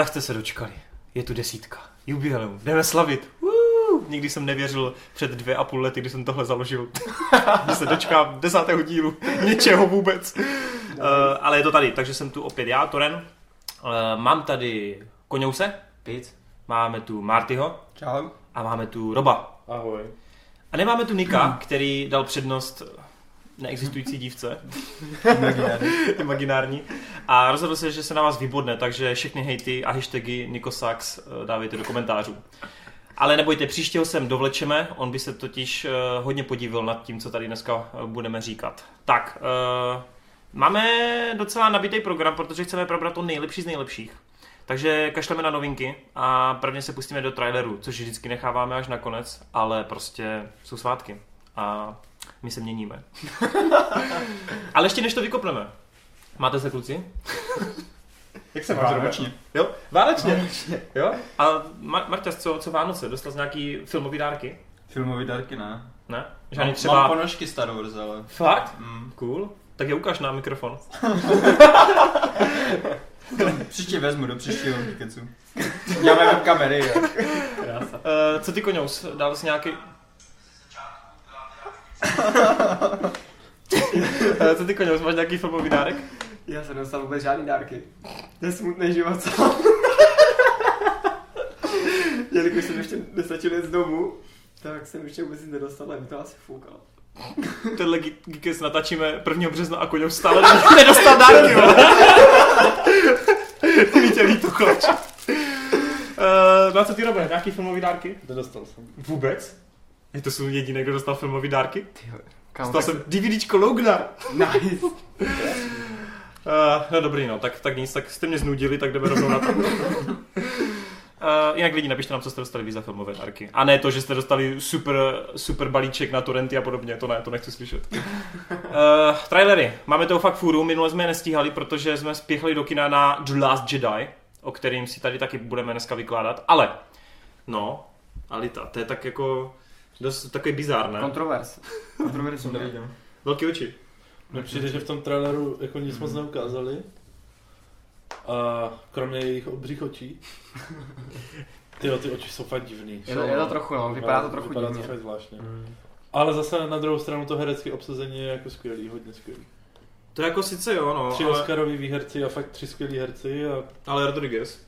Tak jste se dočkali. Je tu desítka. Jubileum. Jdeme slavit. Woo! Nikdy jsem nevěřil před dvě a půl lety, kdy jsem tohle založil. že se dočkám desátého dílu. Něčeho vůbec. Uh, ale je to tady, takže jsem tu opět já, Toren. Uh, mám tady Koňouse. Pít. Máme tu Martyho. Čau. A máme tu Roba. Ahoj. A nemáme tu Nika, který dal přednost neexistující dívce. Imaginární. Imaginární. A rozhodl se, že se na vás vybodne, takže všechny hejty a hashtagy Nikosax eh, dávejte do komentářů. Ale nebojte, příště ho sem dovlečeme, on by se totiž uh, hodně podívil nad tím, co tady dneska uh, budeme říkat. Tak, máme docela nabitý program, protože chceme probrat to nejlepší z nejlepších. Takže kašleme na novinky a prvně se pustíme do traileru, což vždycky necháváme až na konec, ale prostě jsou svátky a my se měníme. ale ještě než to vykopneme. Máte se kluci? Jak se máš, Robert? Vánočně. Jo? Válečně. Jo? A Mar- Marťas, co, co Vánoce? Dostal jsi nějaký filmový dárky? Filmový dárky ne. Ne? Žádný Mám, třeba... mám ponožky Star Wars, ale... Fakt? Mm. Cool. Tak je ukáž na mikrofon. Příště vezmu do příštího kecu. Děláme webkamery, jo. Uh, co ty koňous? Dal jsi nějaký... co ty koňous? Máš nějaký filmový dárek? Já jsem nedostal vůbec žádný dárky. To je smutný život, co? Jelikož jsem ještě nestačil jít z domu, tak jsem ještě vůbec nic nedostal, ale mi to asi foukal. Tenhle Geekes natáčíme 1. března a koňous stále nedostal dárky. Vítě, ví to kloč. Uh, no a co ty, Robert? Nějaký filmový dárky? Nedostal jsem. Vůbec? Je to jsou jediný, kdo dostal filmový dárky? Kam Dostal jsem DVDčko Logna. Nice. Uh, no dobrý, no, tak, tak nic, tak jste mě znudili, tak jdeme rovnou na to. Uh, jinak lidi, napište nám, co jste dostali vy za filmové dárky. A ne to, že jste dostali super, super balíček na torrenty a podobně, to ne, to nechci slyšet. Uh, trailery, máme toho fakt fůru, minule jsme je nestíhali, protože jsme spěchali do kina na The Last Jedi, o kterým si tady taky budeme dneska vykládat, ale, no, Alita, to je tak jako, dost takový bizár, ne? Kontrovers. Kontrovers jsem neviděl. Velký oči. Mně přijde, že v tom traileru jako nic moc neukázali. A kromě jejich obřích očí. Tyjo, ty oči jsou fakt divný. Je to, je to trochu, no, vypadá to trochu vypadá divně. to fakt zvláštně. Mm. Ale zase na druhou stranu to herecké obsazení je jako skvělý, hodně skvělý. To jako sice jo, no, Tři ale, Oscaroví výherci a fakt tři skvělí herci. A... ale Rodriguez.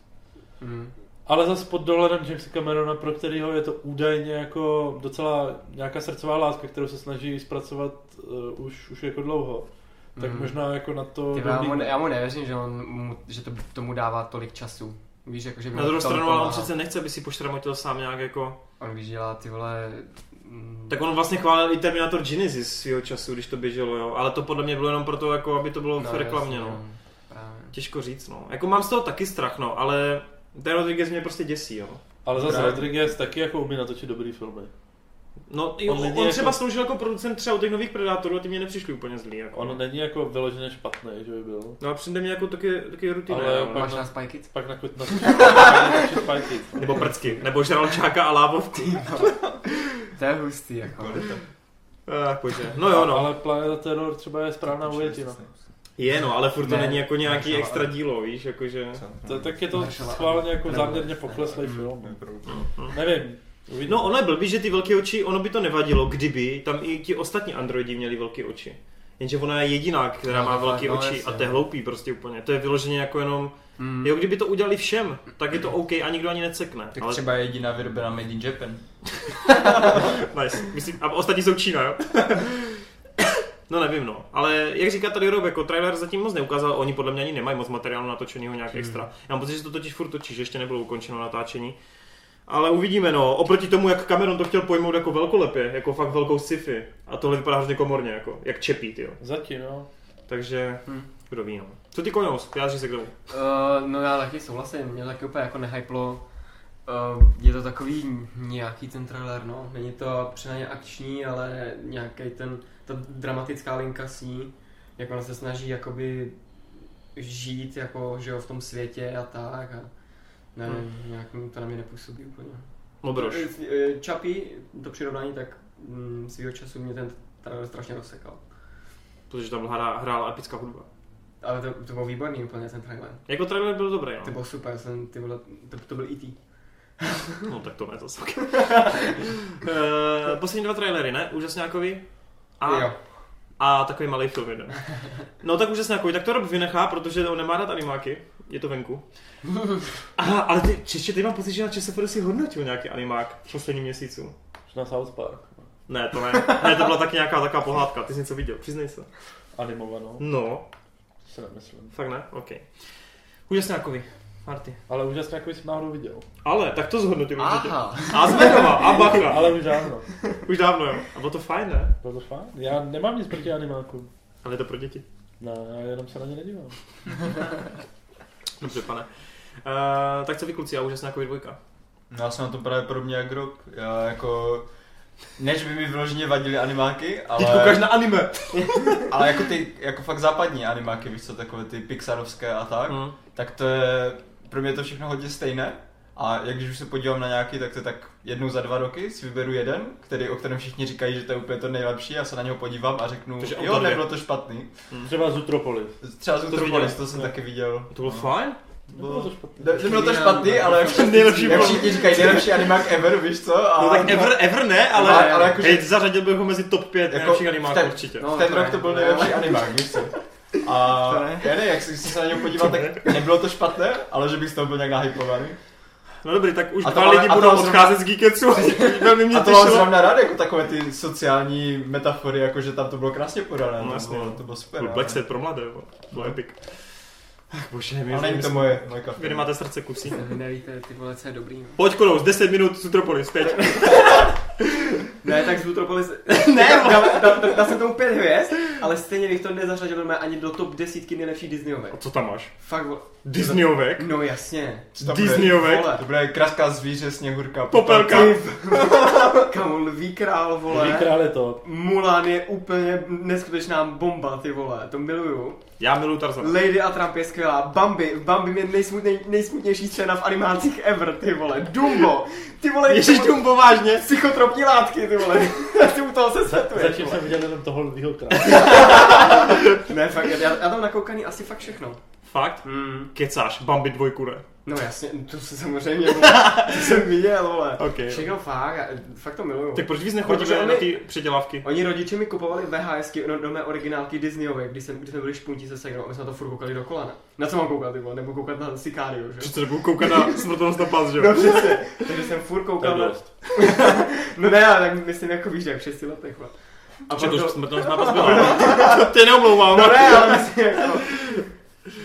Mm. Ale zase pod dohledem Jamesa Camerona, pro kterého je to údajně jako docela nějaká srdcová láska, kterou se snaží zpracovat uh, už, už jako dlouho. Tak Mm. možná jako na to... Ty, já, mu, já mu nevěřím, že, on, mu, že to, tomu dává tolik času. Víš, jako, že by Na druhou stranu, ale on přece nechce, aby si poštramotil sám nějak jako... On když dělá ty vole... mm, Tak on vlastně chválil i Terminator Genesis svého času, když to běželo, jo. Ale to podle mě bylo jenom proto, jako aby to bylo v reklamě, jasně, no. Právě. Těžko říct, no. Jako mám z toho taky strach, no, ale ten Rodriguez mě prostě děsí, jo. Ale zase Právě. Rodriguez taky jako umí natočit dobrý filmy. No, On on, on jako- třeba sloužil jako producent třeba u těch nových Predátorů a ty mě nepřišli úplně zlý, jako. On není jako vyloženě špatný, že by byl. No a přijde mě jako taky, taky rutina, Ale ale, pak- Máš na Spy Kids? Pak na na, na, Kids. Nebo prcky, nebo žralčáka a lávovky. To je hustý, jako. Pojďte. No jo, no. Ale Planeta Terror třeba je správná ujetina. Je, no, ale furt to Ne, není jako nějaký Marshall, extra dílo, víš, jakože... To, tak je to schválně jako záměrně pokleslý film. Mm. Nevím. Uvidíme. No ono je blbý, že ty velké oči, ono by to nevadilo, kdyby tam i ti ostatní androidi měli velké oči. Jenže ona je jediná, která No, má velké no, oči jasně. a to je hloupý prostě úplně. To je vyloženě jako jenom, Mm. jo, kdyby to udělali všem, tak je to OK a nikdo ani necekne. Tak Ale, třeba je jediná vyrobená Made in Japan. nice. Myslím, a ostatní jsou Čína, jo? no nevím, no. Ale jak říká tady Rob, jako trailer zatím moc neukázal, oni podle mě ani nemají moc materiálu natočeného nějak extra. Já mám pocit, že to totiž furt točí, že ještě nebylo ukončeno natáčení. Ale uvidíme, no. Oproti tomu, jak Cameron to chtěl pojmout jako velkolepě, jako fakt velkou sci-fi. A tohle vypadá hrozně komorně, jako, jak čepí, jo. Zatím, no. Takže, Hm. kdo ví, no. Co ty konous? Vyjádří se k tomu. Uh, no já taky souhlasím, mě to taky úplně jako nehyplo. Uh, je to takový nějaký ten trailer, no. Není to přenáně akční, ale nějaký ten, ta dramatická linka s ní, jak ona se snaží jakoby žít jako, že jo, v tom světě a tak a nevím, nějak mi to na mě nepůsobí úplně. Obrož. Eh, Čapí, to přirovnání, tak mm, svýho času mě ten trailer strašně rozsekal. Protože tam hra, hrála epická hudba. Ale to, to bylo výborný úplně ten trailer. Jako trailer byl dobrý, To no. bylo super, jsem, ty vole, to, to byl E E.T. No tak to ne, to jsou. Eh, Poslední dva trailery, ne? Úžasňákovi? A, Jo. a takový malý film jeden. No tak úžasňákovi, tak to Rob vynechá, protože on nemá rád animáky. Je to venku. Aha, ale ty, čeště, ty mám pocit, že na ČSFR si hodnotil nějaký animák v posledním měsícu. Už na South Park. Ne, to ne. Ne, to byla taky nějaká taková pohádka. Ty jsi něco viděl, přiznej se. Animovanou. No, Si nemyslím. fakt ne? OK. Úžasňákovi. Marty. Ale úžasně jako jsem náhodou viděl. Ale, tak to zhodnotil určitě. Aha. A Zmenova, a Bacha. Ale už dávno. Už dávno, jo. A bylo to fajn, ne? Bylo to fajn. Já nemám nic proti animákům. Ale je to pro děti. Ne, já jenom se na ně nedívám. Dobře, pane. Uh, tak co vy kluci, a úžasňákovi dvojka. No, já jsem na tom právě podobně jak Rob. Já jako... Než by mi vyloženě vadily animáky, Teď koukáš ale, na anime. ale jako ty, jako fakt západní animáky, víš co, takové ty pixarovské a tak, Mm. tak to je, pro mě je to všechno hodně stejné. A jak když už se podívám na nějaký, tak to tak jednou za dva roky si vyberu jeden, který, o kterém všichni říkají, že to je úplně to nejlepší, já se na něho podívám a řeknu, Takže jo, to nebylo to špatný. Třeba Zutropolis. Třeba z To jsi Utropolis, viděl? to jsem Ne. taky viděl. To bylo No. fajn? Nebylo to špatné. Ne, nebylo to špatný, ale jak, Nejlepší jak bylo. všichni říkají, nejlepší animák ever, víš co? A No tak ever, ever ne, ale, Ale- ale jakože- hej, zařadil bych ho mezi top 5 Jako nejlepších v animáků ten- určitě. No, v ten to rok to byl to nejlepší ne. animák, víš co? A To ne. já ne, jak jsem se na něj podíval, tak nebylo to špatné, ale že bych z toho byl nějak nahypovaný. No dobrý, tak už A to dva ale- lidi a to budou zrovna- odcházet z Geeketsu. Velmi mě A to mám zrovna rád, jako takové ty sociální metafory, jako že tam to bylo krásně podané, No to, jasně, bylo, no. to bylo super. Byl Black Set pro mladé, jo. Bylo epic. Ach bože, my, Ale není to moje, moje kafe. vy nemáte srdce kusí. Vy nevíte, ty vole, co je dobrý. no. Pojď Kolous, 10 minut Sutropolis, teď. Ne, tak z Metropolis... ne, dal, dal, dal, dal, jsem tomu pět hvězd, ale stejně bych to nezařadil ani do top desítky nejlepších Disneyovek. A co tam máš? Fakt, Disneyovek? no jasně. Co tam bude? Disneyovek? Vole. To bude kraská zvíře, sněhurka, Popelka. Kamo, lví král, vole. Lví král je to. Mulan je úplně neskutečná bomba, ty vole, to miluju. Já miluji Tarzana. Lady a Trump je skvělá, Bambi, Bambi je nejsmutnej, nejsmutnější scéna v animácích ever, ty vole, Dumbo, ty vole, Ježíš ty vole, Dumbo, vážně? psychotropní látky, ty vole, ty u toho se setuješ, Zatím vole. jsem viděl jenom toho lvýho krále. Ne, fakt, já, já tam nakoukaný asi fakt všechno. Fakt? Hmm. Kecáš, Bambi dvojku ne. No jasně, to se samozřejmě, to jsem viděl, vole. Ok. Všechno fakt, já- fakt to miluju. Tak proč víc nechodíme oni- na ty předělávky? Oni rodiče mi kupovali VHSky no, do mé originálky Disneyové, když, jsem, když jsme byli špunti se Segrou, a my jsme na to furt koukali do kolena. Na co mám koukat, ty vole? Nebo koukat na Sicario, že? Přece nebudu koukat na smrtelnost na pas, že jo? No přesně, takže jsem furt koukal na... dost. No ne, ale tak myslím jako víš, jak v 6 letech, vole. A Že to už smrtelnost na pas byla. To tě neomlouvám. No ne, ale myslím jako...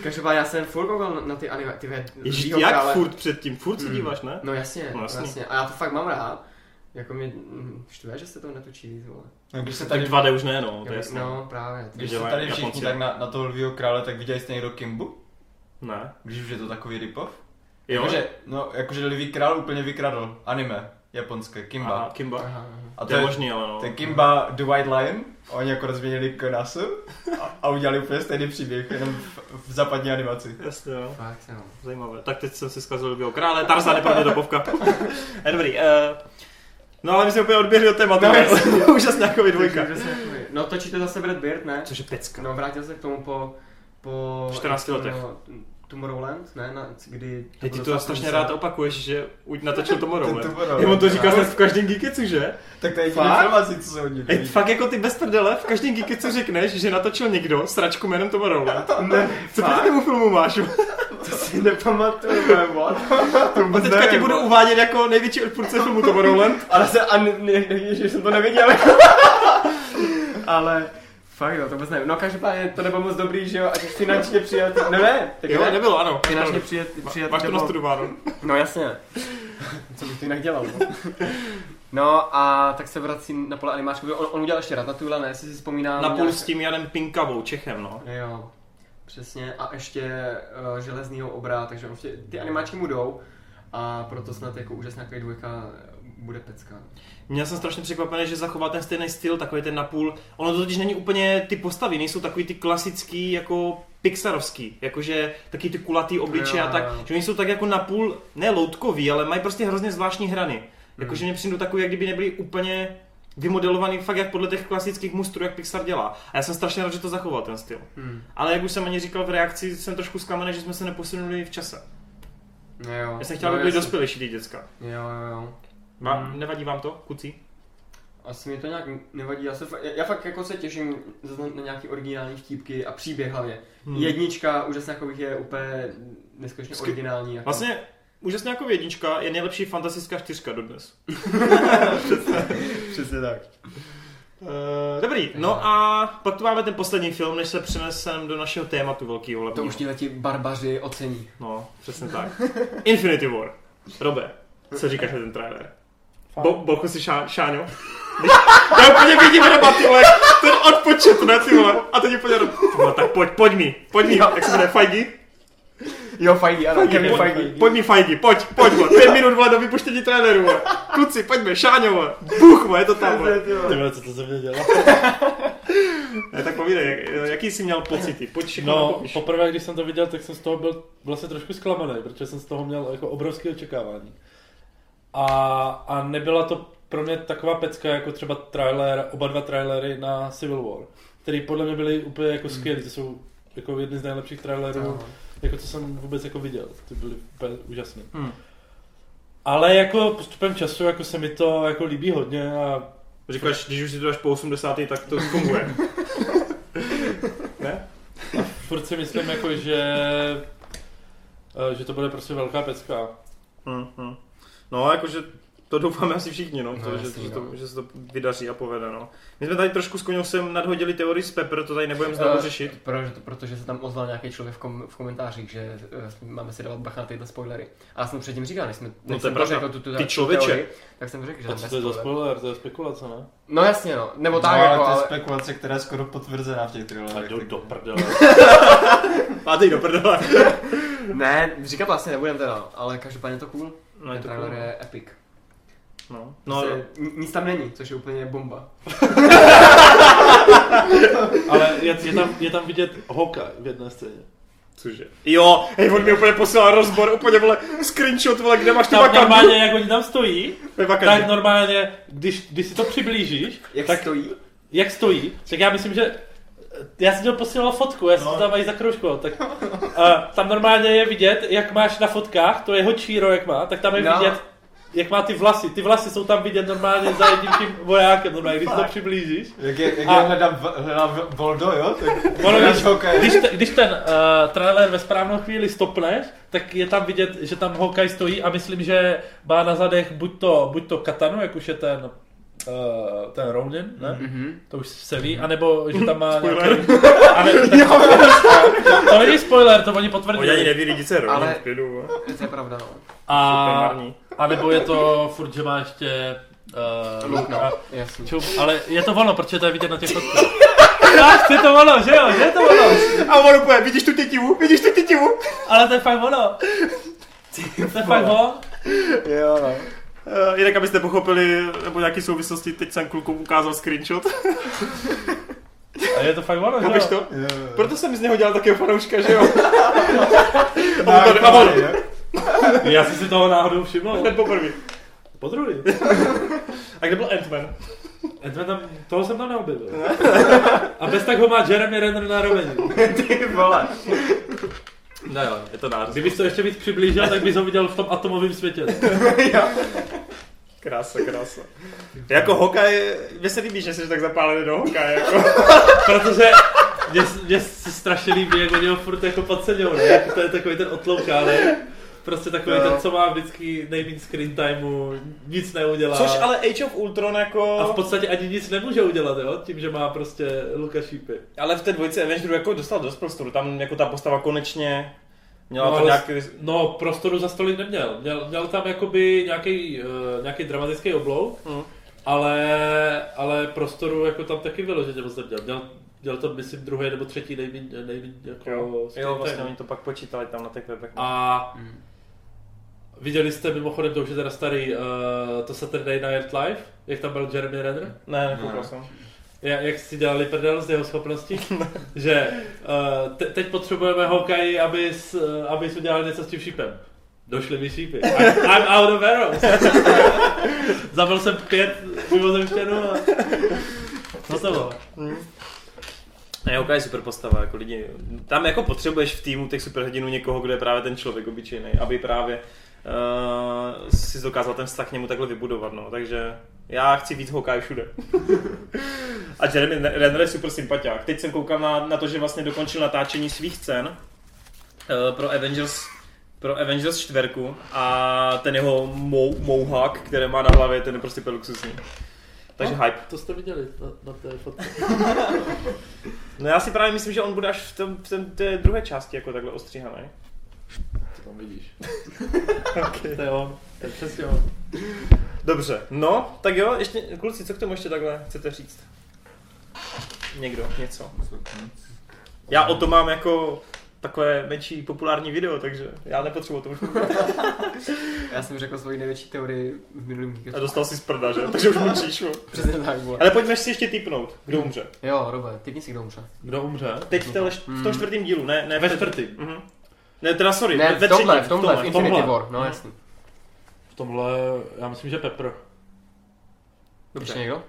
Každopádně já jsem furt koukal na, na ty anime, ty ve- Ježíš, jak krále. furt předtím? Furt se Hmm. díváš, ne? No jasně, No jasně. jasně. A já to fakt mám rád. Jako mě mm, štve, že se to netočí vole. No, když se Tak tady, 2D už ne, no, to je jasné. No, právě. když se tady Japonci. všichni tak na, na toho lvýho krále, tak viděli jste někdo Kimbu? Ne. Když už je to takový ripov? Jo? Jakože, no, jakože lvý král úplně vykradl anime japonské, Kimba. Aha, Kimba. Aha, aha. A To je možný, ale no. To je Kimba The White Lion, oni jako rozměnili Konasu a, a udělali úplně stejný příběh, jenom v, v západní animaci. Jasně, jo. Fakt, no. Zajímavé. Tak teď jsem si zkazil Lvýho krále, Tarzan je pro mě topovka. je dobrý. Uh, no ale my jsme úplně odběhli od tématu. No, No, jasně. Úžasňákovi dvojka. No točíte zase Brad Beard, ne? Což je pecka. No vrátil se k tomu po... po 14 letech. No, Tomorrowland, ne? Na, kdy... Teď ty bylo to docela strašně rád opakuješ, že už natočil Tomorrowland. Tomorrowland. Jo, on to říká No. snad v každém Geeketsu, že? Tak to je jediný informací, co se od něj Ej, fakt jako ty bez prdele, v každém Geeketsu řekneš, že natočil někdo sračku jménem Tomorrowland. Ne, Co proti tomu filmu máš? To si nepamatuju, nebo? To A vůbec teďka tě nevím, budu uvádět jako největší odpůrce filmu Tomorrowland. Ale se, a ne, ne, ne, že jsem to neviděl. Ale... Fakt jo, to vůbec nevím. No každopádně to nebylo moc dobrý, že jo, ať už finančně přijat. No ne, tak Jo, ne. nebylo, ano. Finančně přijat, přijat Máš to nastudováno. No jasně. Co bych to jinak dělal, no? No a tak se vracím na pole animáčku. On, on udělal ještě Ratatouille, ne, jestli si vzpomínám. Na půl s tím Janem Pinkavou, Čechem, no. Jo, přesně. A ještě uh, železnýho obra, takže prostě ty animáčky mu jdou. A proto snad jako úžasná dvojka bude pecka. Měl jsem strašně překvapený, že zachoval ten stejný styl, takový ten napůl. Ono to totiž není úplně ty postavy, nejsou takový ty klasický jako Pixarovský, jakože taky ty kulatý obličeje a tak, že oni jsou tak jako napůl, ne loutkový, ale mají prostě hrozně zvláštní hrany. Jakože mě přijdou takový, jak kdyby nebyli úplně vymodelovaný fakt jak podle těch klasických mustrů, jak Pixar dělá. A já jsem strašně rád, že to zachoval ten styl. Hmm. Ale jak už jsem ani říkal v reakci, jsem trošku zklamaný, že jsme se neposunuli v čase. Jo. Já jsem chtěl, no, aby byli dospělejší ty děcka. Jo, jo, jo. Má, Mm. Nevadí vám to, kucí? Asi mi to nějak nevadí, já, se, já, já fakt jako se těším na, nějaký originální vtípky a příběh hlavně. Hmm. Hmm. Jednička úžasně jako bych je úplně neskutečně Sky- originální. Jako. Vlastně úžasně jako jednička je nejlepší fantastická čtyřka dodnes. Přesně tak. Uh, dobrý, no a pak tu máme ten poslední film, než se přenesem do našeho tématu velkýho To už ti ti barbaři ocení. No, přesně tak. Infinity War. Robe, co říkáš na ten trailer? Bo, bochu si šá, Šáňo? Já úplně vidím Roba, ty vole, ten odpočet, ne, ty vole. A teď úplně vole, tak pojď, pojď mi, pojď mi, jak se jmenuje, Feige? Jo, Feige, ano, Kevin pojď, Feige. pojď mi Feige, pojď, pojď, vole, pět minut, vole, do vypuštění traileru, vole. Kluci, pojďme, Šáňo, vole, buch, vole, je to tam, vole. Ty vole, co to ze mě dělá? Ne, tak povídej, jak- jaký jsi měl pocity, pojď všechno No, popiš. poprvé, když jsem to viděl, tak jsem z toho byl vlastně trošku zklamaný, protože jsem z toho měl jako obrovské očekávání. A, a nebyla to pro mě taková pecka, jako třeba trailer, oba dva trailery na Civil War, který podle mě byly úplně jako skvělý, to jsou jako jedny z nejlepších trailerů, No. jako co jsem vůbec jako viděl, ty byly úplně úžasné. Hmm. Ale jako postupem času jako se mi to jako líbí hodně a Říkáš, když už si to až po 80. tak to funguje. ne? furt si myslím jako, že, eh, že to bude prostě velká pecka. Hmm, hmm. No, jakože to doufáme asi všichni, no, No, to, že, jasný, že, to, no. že se to vydaří a povede, no. My jsme tady trošku s Koňousem nadhodili teorii z Pepper, to tady nebudeme znovu Eh, řešit. Proč, protože se tam ozval nějaký člověk v, kom, v komentářích, že uh, máme si dávat bacha na tyhle spoilery. A já jsem předtím říkal, než jsme, No to řekl tu, tu, Ty tu člověče. teorii, tak jsem řekl, že A tam co to je za spoiler. To je spekulace, ne? No jasně no, nebo tak no, jako, ale to je spekulace, která je skoro potvrzená v těch A thrillerech. do, tak- do prdele. Máte do prdele. Ne, říkat to asi nebudem teda, ale každopádně to cool. No, je to trailer cool. je epic. No, No, no, nic tam není, což je úplně bomba. Ale je, je, tam, je tam vidět Hawkeye v jedné scéně. cože. Jo, hej, on mi úplně posílal rozbor, úplně, vole, screenshot, vole, kde máš ty Tam vakandu? normálně, jak oni tam stojí, tak normálně, když, když si to přiblížíš, Jak tak stojí? jak stojí, tak já myslím, že já jsem ti posílal fotku, já jsem No. to tam mají zakroužkoval, tak uh, tam normálně je vidět, jak máš na fotkách, to jeho číro, jak má, tak tam je No. vidět, jak má ty vlasy. Ty vlasy jsou tam vidět normálně za jedním tím vojákem, normálně, když to přiblížíš. Jak je, jak A- je hledám, hledám Voldo, jo? Tak Ono, když, když, te, když ten uh, trailer ve správnou chvíli stopneš, tak je tam vidět, že tam Hawkeye stojí a myslím, že má na zadech buď to, buď to katanu, jak už je ten uh, ten Ronin, ne? Mhm. To už se ví, anebo že tam má Spoiler. nějaký... A ne, tak, to není spoiler, to oni Oni ani potvrdili. neví lidi, co je Ale- rodin v klidu. To je pravda, no. A, a nebo je to furt, že má ještě... Uh, Luk, no, čup, ale je to ono, protože to je vidět na těch fotkách. Ach, je to ono, že jo, že je to ono. A on úplně, vidíš tu tětivu, vidíš tu tětivu? Ale to je fakt ono. To je fakt ono. Jo, no. Uh, jinak, abyste pochopili, nebo nějaký souvislosti, teď jsem klukům ukázal screenshot. A je to fakt ono, že jo? to? Jo, jo. Proto jsem z něho dělal takového fanouška, že jo? No, A on to- a on- jo. Já jsem si toho náhodou všiml. Hned poprvé. Po druhý. A kde byl Ant-Man? Edmund tam, toho jsem tam neobjevil. A bez tak ho má Jeremy Renner na roveni. Ty vole. Ne, jo, je to nář. Kdybys to ještě víc přiblížil, tak bys ho viděl v tom atomovém světě. Krása, krása. Jako hokej, mně se líbí, že jsi tak zapálený do hokeje, jako. Protože mě, mě se strašně líbí, jak oni ho furt jako podceňují, ne? Jako to je takový ten otloukánek. Prostě takový Jo. ten, co má vždycky nejméně screen timeu, nic neudělá. Což ale Age of Ultron jako... A v podstatě ani nic nemůže udělat, jo? Tím, že má prostě Luka šípy. Ale v té dvojce Avengerů jako dostal dost prostoru, tam jako ta postava konečně měla No, to nějaký... No, prostoru za stolik neměl. Měl, měl tam jakoby nějaký, uh, nějaký dramatický oblouk, Mm. ale, ale prostoru jako tam taky vyloženě moc neměl. Měl, měl to, myslím, druhý nebo třetí nejméně, jako Jo, jo, vlastně oni to pak počítali tam na těch webech. A Mm. Viděli jste mimochodem, to už je teda starý, uh, to Saturday Night Live, jak tam byl Jeremy Renner? Ne, nekoukal Ne. jsem. Ja- Jak si dělali prdel z jeho schopností? že uh, te- teď potřebujeme hokej, abys, uh, abys udělal něco s tím šipem. Došli mi šípy. I'm, I'm out of arrows. Zabil jsem pět mimozemšťanů a... No to bylo. Ne, OK, je super postava, jako lidi. Tam jako potřebuješ v týmu těch superhrdinů někoho, kdo je právě ten člověk obyčejný, aby právě uh, si dokázal ten vztah k němu takhle vybudovat, no. Takže já chci víc Hawkeye všude. a Jeremy Renner je super sympatiák. Teď jsem koukal na, na to, že vlastně dokončil natáčení svých scén uh, pro Avengers pro Avengers 4 a ten jeho mou, mohawk, který má na hlavě, ten je prostě úplně luxusní. Takže No. hype. To jste viděli na, na té fotce. No já si právě myslím, že on bude až v, tom, v tom, té druhé části jako takhle ostříhaný. Vidíš? To je on. To je přesně on. Dobře, no, tak jo, ještě, kluci, co k tomu ještě takhle chcete říct? Někdo, něco. Já o tom mám jako takové menší populární video, takže já nepotřebuji to už. Já jsem řekl svoji největší teorii v minulém A Geekersku. dostal si z prda, že? Takže už mlčíš. jo. Přesně tak, vole. Ale pojďme si ještě typnout, kdo umře. Jo, Robe, typni si, kdo umře. Kdo umře? Teď v, téhle, v tom čtvrtém dílu, ne? ne Ve čtvrtým. Mhm. Ne, teda sorry, Ne, ve v tomhle, třetím, v tomhle, v Infinity tomhle. War, no jasný. V tomhle, já myslím, že Pepper. Ještě Dobře. někdo?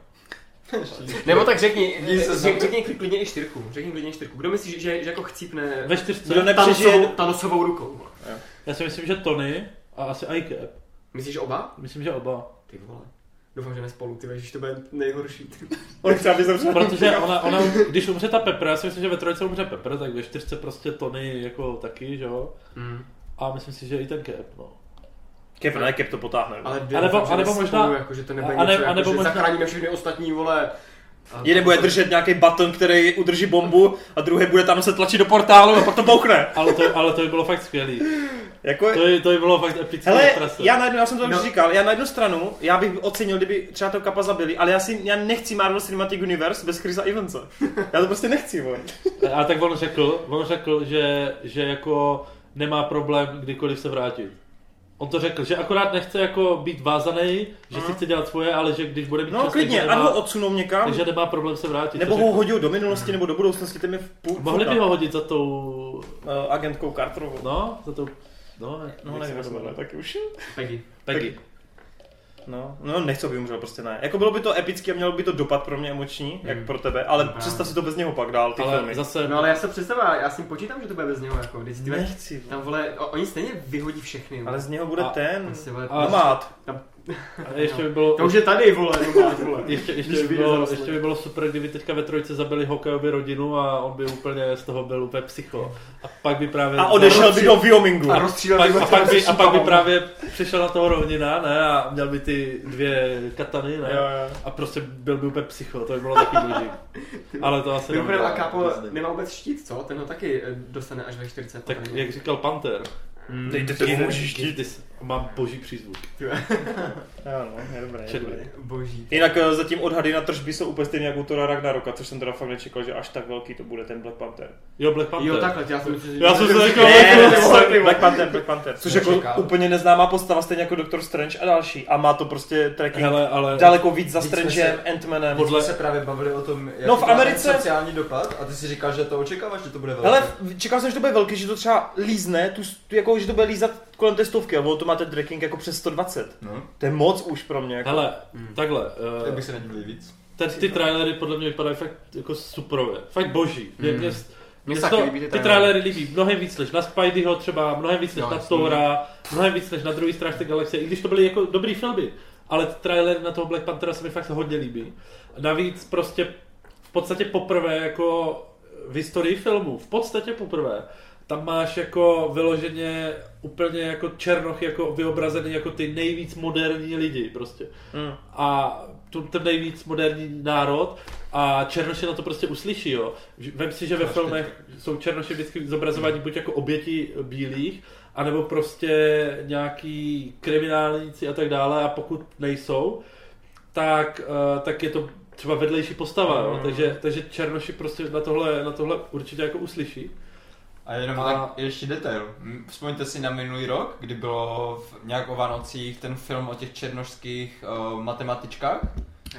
Nebo tak řekni, řek- řekni klidně i čtyřku, řekni klidně i čtyřku. Kdo myslíš, že, že jako chcípne Ve čtyřce. Kdo nepřežije... Thanosovou, Thanosovou rukou? Já si myslím, že Tony a asi iCap. Myslíš oba? Myslím, že oba. Ty vole. Doufám, že nespolu, ty víš, že to bude nejhorší. On chce, aby zemřel. Protože ona, ona, když umře ta Pepper, já si myslím, že ve trojce umře Pepper, tak ve čtyřce prostě Tony jako taky, že jo. Mm. A myslím si, že i ten Cap, no. Kevin, ne, Cap to potáhne. Ale A nebo- nebo že možná- Spolu, jako, že to nebude a ne- něco, a jako, nebo že možná- zachráníme všechny ostatní, vole. A- Jeden bude držet nějaký baton, který udrží bombu a druhý bude tam se tlačit do portálu a pak to bouchne. Ale to, ale to by bylo fakt skvělý. Jako, To, by, to by bylo fakt epické Hele, trase. já, na jednu, já jsem to no. No. říkal, já na jednu stranu, já bych ocenil, kdyby třeba toho kapa zabili, ale já, si, já nechci Marvel Cinematic Universe bez Chrisa Evansa. Já to prostě nechci, vole. A tak on řekl, on řekl, že, že jako nemá problém kdykoliv se vrátit. On to řekl, že akorát nechce jako být vázaný, že si chce dělat svoje, ale že když bude mít No čas, klidně, nemá, odsunou někam, takže nemá problém se vrátit. nebo ho hodil do minulosti, nebo do budoucnosti, ten je v půl, Mohli by ho hodit za tou, Uh, agentkou Carterovou. no, za tou, no, ne, No, nevím, taky už. Peggy. Peggy. No, no nechci, aby umřel, prostě ne. Jako bylo by to epické a mělo by to dopad pro mě emoční, jak Mm. pro tebe, ale Právě. představ si to bez něho pak dál, ty Ale filmy. zase, No ale já se představuji, já si počítám, že to bude bez něho, jako, když ty Nechci, tam vole, o, oni stejně vyhodí všechny. ale z něho bude A- ten, Asi, vole, a- nomad. A ještě by bylo, To už je tady, vole, no máš, vole. ještě, ještě, by vyjde bylo, ještě by bylo super, kdyby teďka ve trojce zabili hokejovi rodinu a on by úplně z toho byl úplně psycho. A pak by právě... A odešel by do Wyomingu. A rozstřílel pak, by a, pak by, a pak by právě přišel na toho rovnina, ne, a měl by ty dvě katany, ne, Jo, jo. a prostě byl by úplně psycho, to by bylo taky důležitý. Ale to asi Mimochodem, a Disney. nemá vůbec štít, co? Ten ho taky eh, dostane až ve 40. Tak jak říkal Panther, Hmm. Dejte ty to můžeš štít, ty jsi- mám boží přízvuk. Jo, no, je dobré, je dobré. Boží. Jinak eh, zatím odhady na tržby jsou úplně stejně jako u Thora Ragnaroka, což jsem teda fakt nečekal, že až tak velký to bude ten Black Panther. Jo, Black Panther. Jo, takhle, já jsem myslel, že... Já jsem se říkal, Ne, Black Panther. Black Panther, Black Panther, což jako úplně neznámá postava, stejně jako Doctor Strange a další. A má to prostě tracking Hele, ale... daleko víc za Strangem, se- Ant-Manem. Podle se právě bavili o tom, jak No, v Americe- sociální dopad a ty si říkáš, že to očekáváš, že to bude velký. Hele, čekal jsem, že to bude velký, že to třeba lízne, tu, tu jako, že to bude lízat kolem té stovky, a to má ten tracking jako přes 120. No, To je moc už pro mě. Jako. Hele, Hmm. takhle, tak uh, bych se nedivil víc. ten, ty trailery podle mě vypadají fakt jako superové, fakt boží. Mě, Mm. mě, Mně mě se to, líbí ty ty trailery. líbí mnohem víc než na Spideyho třeba, mnohem víc než No, na. Thora, mnohem víc než na druhý strážce galaxie, i když to byly jako dobrý filmy. Ale ty trailery na toho Black Panthera se mi fakt hodně líbí. Navíc prostě v podstatě poprvé jako v historii filmu, v podstatě poprvé, tam máš jako vyloženě úplně jako černoch jako vyobrazený jako ty nejvíc moderní lidi prostě. Mm. A tu, ten nejvíc moderní národ a černoši na to prostě uslyší, jo. Vem si, že ve filmech jsou černoši vždycky zobrazováni buď jako oběti bílých, anebo prostě nějaký kriminálníci a tak dále a pokud nejsou, tak, uh, tak je to třeba vedlejší postava, jo. Mm. Takže, takže černoši prostě na tohle, na tohle určitě jako uslyší. A jenom A- tak ještě detail. Vzpomeňte si na minulý rok, kdy bylo v, nějak o Vánocích ten film o těch černošských uh, matematičkách.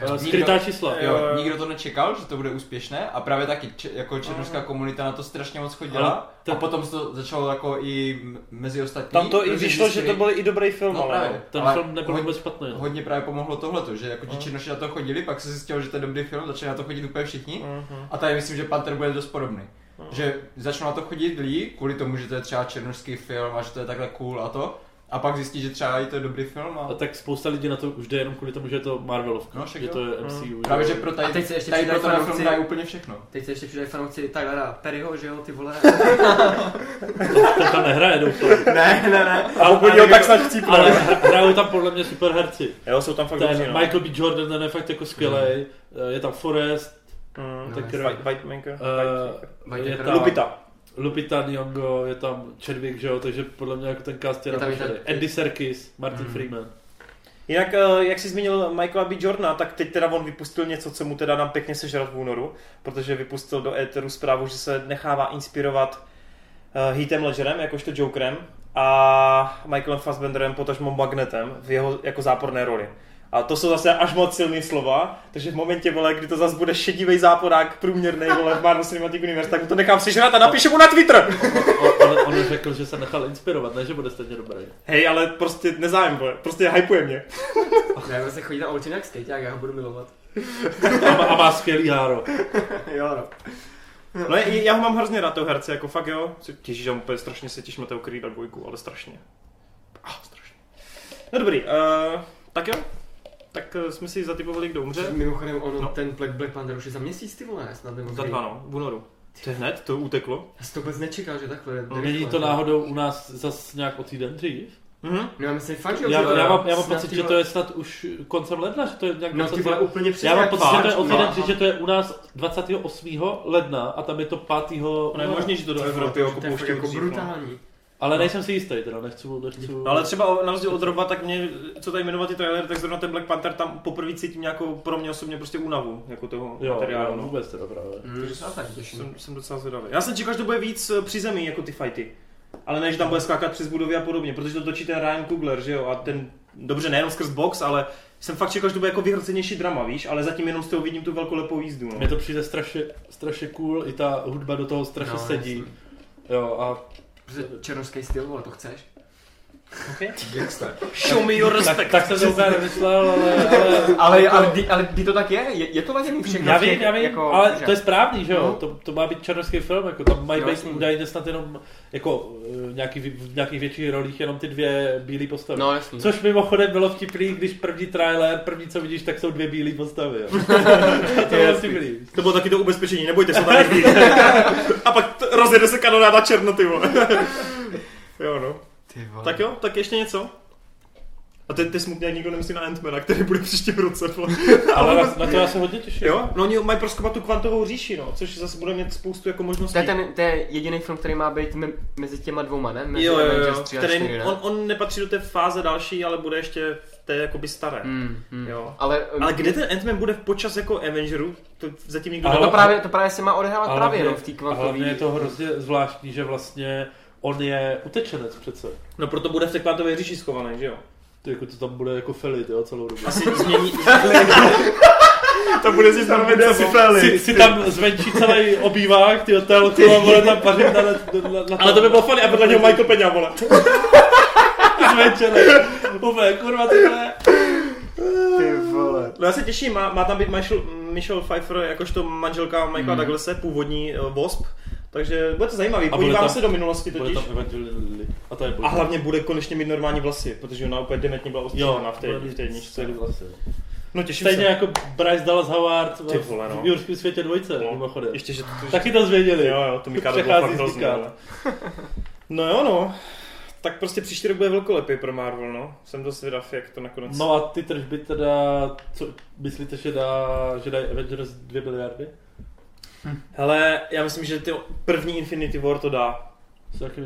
Eh, Skrytá čísla. Jo, Jo, jo. nikdo to nečekal, že to bude úspěšné a právě taky če, jako černožská komunita na to strašně moc chodila ten... a potom se to začalo jako i mezi ostatní. Tam to i vyšlo, že to byl i dobrý film, No ale právě. no. Ten Ale film nebyl hodně- vůbec špatný. no. Hodně právě pomohlo tohleto, že jako ti Mhm. černoši na to chodili, pak se zjistilo, že to je dobrý film, začali na to chodit úplně všichni. Mhm. A tady myslím, že Panther bude dost podobný. Mhm. Že začnou na to chodit lidi kvůli tomu, že to je třeba černošský film a že to je takhle cool a to. A pak zjistí, že třeba i to je dobrý film a... A tak spousta lidí na to už jde jenom kvůli tomu, že je to Marvelovka. No, však že to je MCU. Právě, jo. že pro A tady, teď se ještě tady pro ten film dají úplně všechno. Teď se ještě přidají fanoušci Tylera Perryho, že jo, ty vole. Ten tam nehraje, doufám. ne, ne, ne. A úplně ho tak snad chcípne. Ale hra- hrajou tam podle mě super herci. Jo, jsou tam fakt Ten dobří, no. Michael B. Jordan, ten je fakt jako skvělý. Je tam Forrest, Mm, tak White, eh, je tam Lupita. Lupita Nyong'o, je tam Chadwick, že jo, takže podle mě jako ten cast je, Je tam Andy Serkis, Martin Mm. Freeman. Jinak, eh, jak jsi zmínil Michaela B. Jordana, tak teď teda on vypustil něco, co mu teda dám pěkně sežrat v únoru, protože vypustil do éteru zprávu, že se nechává inspirovat uh, Heatem Ledgerem, jakožto Jokerem, a Michaelem Fassbenderem, potažmo Magnetem v jeho jako záporné roli. A to jsou zase až moc silné slova, takže v momentě, vole, kdy to zase bude šedivý záporák průměrný, vole, v Marvel Cinematic Universe, tak mu to nechám sežrat a napíšu mu na Twitter. On, on, on řekl, že se nechal inspirovat, ne, že bude stejně dobrý. Hej, ale prostě nezájem, vole, prostě hypuje mě. Ne, vlastně chodí na Olčin jak skate, jak já ho budu milovat. A má, a má skvělý háro. jo, no. No já, já ho mám hrozně rád, toho herce, jako fakt jo. Se Těží, že mu úplně strašně se těším na toho Creeda dvojku, ale strašně. Ah, strašně. No dobrý, uh, tak jo. Tak uh, jsme si zatypovali, kdo umře. Mimochodem, on, No. no. ten Black, Black Panther už je za měsíc, ty vole, snad nebo Za dva, no, v únoru. To je hned, to uteklo. Já jsem to vůbec nečekal, že takhle. No. Není to náhodou u nás zas nějak o týden dřív? Mhm. No já myslím fakt, že Já, já, mám, já mám pocit, že to je snad už koncem ledna, že to je nějak No ty 20. vole, úplně přesně. Já mám pocit, že to je o týden no. dřív, že to je u nás 28. ledna a tam je to 5. Ono je možný, že to do Evropy to jako je jako dřív, no. Ale nejsem si jistý, teda nechci, nechci... No, ale třeba na rozdíl od Roba, tak mě, co tady jmenovat ty trailery, tak zrovna ten Black Panther tam poprvé cítím nějakou pro mě osobně prostě únavu, jako toho jo, materiálu. jo, no. vůbec teda právě. Mm, těším. Jsem, jsem docela zvědavý. Já jsem čekal, že to bude víc eh, při zemi, jako ty fighty. Ale ne, že tam bude skákat přes budovy a podobně, protože to točí ten Ryan Coogler, že jo, a ten, dobře, nejenom skrz box, ale jsem fakt čekal, že to bude jako vyhrocenější drama, víš, ale zatím jenom z toho vidím tu velkolepou jízdu, no. Mně to přijde strašně, strašně cool, i ta hudba do toho strašně No, sedí. jasný. Jo, a Černovský styl, vole, to chceš? Okay. Gangster. Show me your tak, respect. tak jsem to úplně nemyslel, ale, ale Ale, jako- ale, kdy, ale kdy to tak je? Je, je to laděný všechno? Já vím, já vím, jako, ale že- to je správný, že jo? No. To, to má být černoský film, jako tam mají být údajně snad jenom jako eh, nějaký, v nějakých větších rolích jenom ty dvě bílé postavy. No jasný. Což mimochodem bylo vtipný, když první trailer, první co vidíš, tak jsou dvě bílé postavy. Jo. to bylo vtipný. To bylo taky to ubezpečení, nebojte se, tady. A pak rozjede se kanonáda černo, ty vole. jo, no. Ty vole. Tak jo, tak ještě něco. A teď ty smutně, jak nikdo nemyslí na Ant-Mana, který bude příštím roce. Ale na, na to já se hodně těším. Jo, no oni mají proskopat tu kvantovou říši, no, což zase bude mít spoustu jako možností. To je, ten, to je jediný film, který má být me, mezi těma dvouma, ne? Mezi jo, jo, jo, 3 a který, 4, ne? on, on nepatří do té fáze další, ale bude ještě v té jakoby staré. Mm, mm. Jo. Ale, Ale kde ten Ant-Man bude v počas jako Avengeru, to zatím nikdo Ale No neví. to právě, to právě se má odehrávat Ale právě jenom v té kvantové. hlavně je to hrozně zvláštní, že vlastně on je utečenec přece. No proto bude v té kvantové říši schovaný, že jo? To, jako to tam bude jako felit, jo, celou dobu. Asi změní... to bude si stanovit asi Si, si tam zvenčí celý obývák, ty telku a bude tam pařit na, na, na, na Ale to by bylo funny, a vedle něho Michael Peňa, vole. zvenčený. Úplně, kurva, ty vole. Ty vole. No já se těším, má, má tam být Michelle, Michelle Pfeiffer jakožto manželka Michaela Mm. Douglase, původní uh, Wasp. Takže bude to zajímavý, A bude podíváme tam- se do minulosti Bude totiž. tam Evangeline Lilly. A to je A hlavně bude konečně mít normální vlasy, protože ona úplně dementně byla ostříhaná v té, bude v jedničce. vlasy. No těším Stejně se. jako Bryce Dallas Howard Ty vole, no. v Jurském světě dvojce, No, mimochodem. Ještě, že to, to Taky to zvěděli. Jo, jo, to Mikado bylo fakt hrozný. No jo, no. Tak prostě příští rok bude velkolepý pro Marvel, no. Jsem dost zvědav, jak to nakonec... No a ty tržby teda, co myslíte, že, dá, že dají Avengers 2 miliardy? Hele, já myslím, že ty první Infinity War to dá.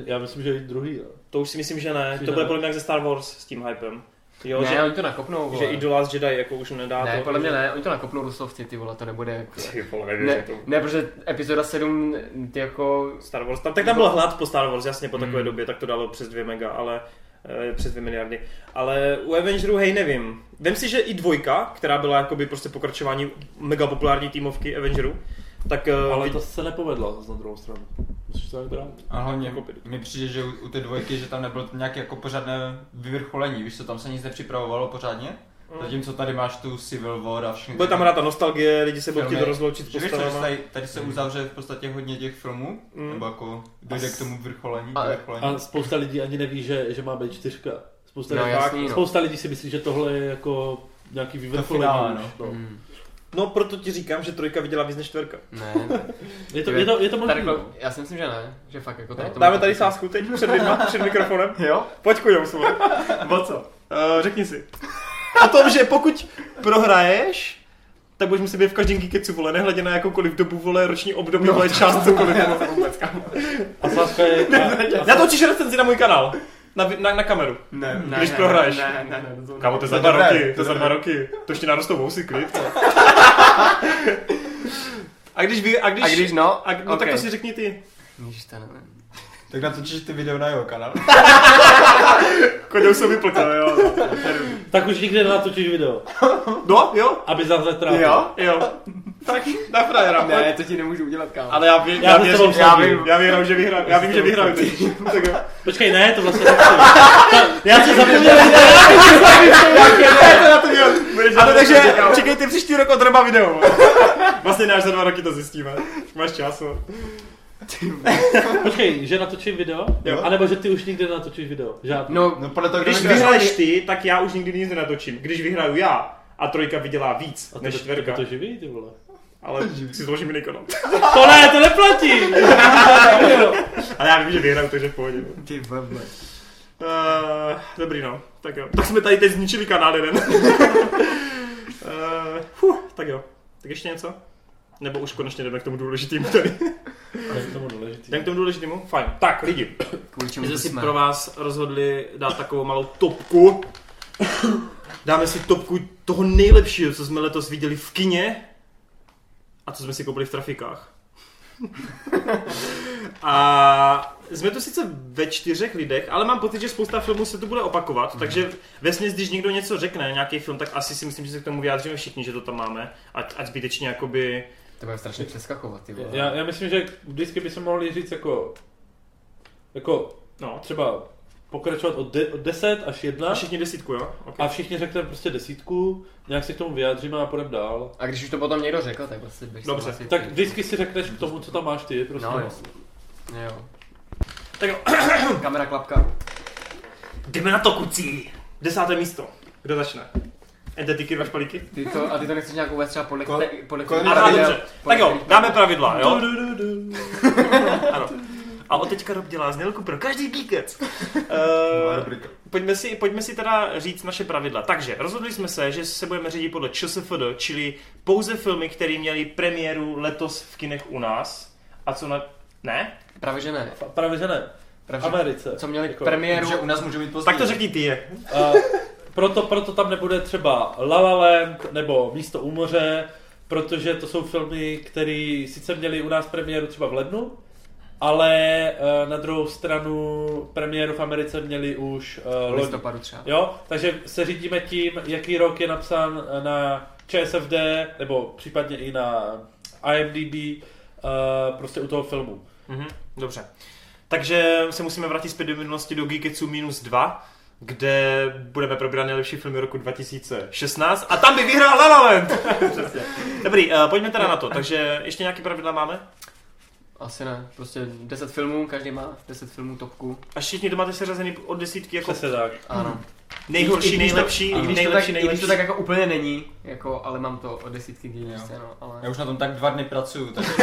Já myslím, že i druhý. Jo. To už si myslím, že ne. Myslíš, to bude podle mě jak ze Star Wars s tím hypem. Jo, ne, že, oni to nakopnou, vole. že i do Last Jedi jako už nedá Ne, to. podle mě že- ne, oni to nakopnou rusovci, ty vole, to nebude jako... Ty vole, nevím, Ne, to... ne, protože epizoda 7, ty jako... Star Wars, tam, tak tam byl hlad po Star Wars, jasně po takové Hmm. době, tak to dalo přes 2 mega, ale eh, přes 2 miliardy. Ale u Avengerů, hej, nevím. Vem si, že i dvojka, která byla jakoby prostě pokračování mega populární týmovky Avengerů, tak eh, Ale to se nepovedlo na druhou stranu. Musíš to brát. A hlavně Jako- mi přijde, že u, u té dvojky, že tam nebylo nějaké jako pořádné vyvrcholení, víš co, tam se nic nepřipravovalo pořádně. Zatímco tady máš tu Civil War a všechny Bude tam hrát ta nostalgie, lidi se budou chtít rozloučit s Že víš postavama. tady, tady se uzavře v podstatě hodně těch filmů, Mm. nebo jako dojde k tomu vrcholení, A- vyvrcholení. A spousta lidí ani neví, že, že má být čtyřka. Spousta, No lidí, jasný, no. spousta lidí si myslí, že tohle je jako nějaký vyvrcholení. finále, už, no. no. Mm. No proto ti říkám, že trojka viděla víc než čtverka. Ne, Je, to, je, to, je to možný. tady, no. já si myslím, že ne. Že fakt jako tady to Dáme tady sásku teď před, lidma, před mikrofonem. Jo? Pojď kujou svůj. O co? Uh, řekni si. O tom, že pokud prohraješ, tak budeš muset být v každém geekecu, vole, nehledě na jakoukoliv dobu, vole, roční období, vole, část, cokoliv. vole. A sázka je... A, Já točíš recenzi na můj kanál. Na, na, na kameru. Ne. Ne, Když ne, prohraješ. Ne, ne, ne, to Kámo, to je za dva roky, to je za dva roky. To ještě narostou vousy, klid. A když, vy, a když, A když no, a, no tak okay. to si řekni ty. Ježiš, to nevím. Tak natočíš ty video na jeho kanál. Koněu se vyplkal, jo. tak už nikdy nenatočíš video. No, jo, Aby zase netrápil. Jo? jo. Tak na frajera. Ne, to ti nemůžu udělat, kámo. Ale já, vím, Já já, věřím, já, vím, já věřím, že vyhraju. Já vím, že. Tak jo. Počkej, ne, to vlastně Já si zapomněl. Ano, takže čekejte příští rok od Reba video. Vlastně ne, až za dva roky to zjistíme. Máš čas. Počkej, že natočím video? Jo. A nebo že ty už nikdy nenatočíš video? Žádný. No, No podle toho, kdo Když vyhraje. vyhraješ ty, tak já už nikdy nic nenatočím. Když vyhraju já a trojka vydělá víc a to, než to, čtverka, to živí, ty vole. ale si zložím jiný kanál. To ne, to neplatí! Ale já vím, že vyhraju, takže v pohodě. ty vole. Uh, dobrý no, tak jo. Tak jsme tady teď zničili kanál jeden. uh, fuh, tak jo. Tak ještě něco? Nebo už konečně jdeme k tomu důležitému tady. Ne, k tomu důležitý. Jdeme k tomu důležitému? Fajn. Tak lidi, Kvůli čemu my jsme si pro vás rozhodli dát takovou malou topku. Dáme si topku toho nejlepšího, co jsme letos viděli v kině a co jsme si koupili v trafikách. a jsme tu sice ve čtyřech lidech, ale mám pocit, že spousta filmů se tu bude opakovat, takže vesměs, když někdo něco řekne, nějaký film, tak asi si myslím, že se k tomu vyjádříme všichni, že to tam máme, ať, ať zbytečně jakoby... To bude strašně přeskakovat, ty vole. Já, já myslím, že vždycky bychom mohli říct jako, jako No, třeba pokračovat od, de, od 10 až 1 a všichni desítku, jo? Okay. a všichni řekneme prostě desítku, nějak se k tomu vyjádříme a půjdeme dál. A když už to potom někdo řekl, tak vlastně bych Dobře, asi... Tak vždycky si řekneš k tomu, co tam máš ty, prostě. No, jasně. Jo. Tak jo, Kamera klapka. jdeme na to, kucí! Desáté místo. Kdo začne? Entetiky, dva špalíky? Ty to, a ty to nechceš nějak uvést třeba podle, Ko- podle ko- Aha, pravidel- dobře. podle Tak jo, dáme pravidla, jo? Du, du, du. Ano. A od teďka Rob dělá znělku pro každý geekec. Nová Uh, rubrika. pojďme, si, pojďme si teda říct naše pravidla. Takže, rozhodli jsme se, že se budeme řídit podle ČSFD, čili pouze filmy, které měly premiéru letos v kinech u nás. A co na... Ne? Právě že ne. Právě že ne. Že- Americe. Co měli Jako- premiéru... Že u nás může být později. Tak to řekni ty je. A proto, proto tam nebude třeba La La Land nebo Místo u moře, protože to jsou filmy, které sice měly u nás premiéru třeba v lednu, ale eh, na druhou stranu premiéru v Americe měli už uh, listopadu třeba. Jo, takže se řídíme tím, jaký rok je napsán na ČSFD, nebo případně i na IMDb, uh, prostě u toho filmu. Mhm, dobře. Takže se musíme vrátit zpět do minulosti do Geeketsu minus 2, kde budeme probírat nejlepší filmy roku 2016 a tam by vyhrál La La Land. Přesně. Dobrý, uh, pojďme teda na to. Takže ještě nějaké pravidla máme? Asi ne. Prostě 10 filmů, každý má 10 filmů topku. A všichni to máte seřazený od desítky jako Přesně tak. Ano. Nejhorší, když to- nejlepší, to tak, nejlepší, I když nejlepší. to tak jako úplně není, jako, ale mám to od desítky k jedničce, no, ale... Já už na tom tak dva dny pracuju, tak...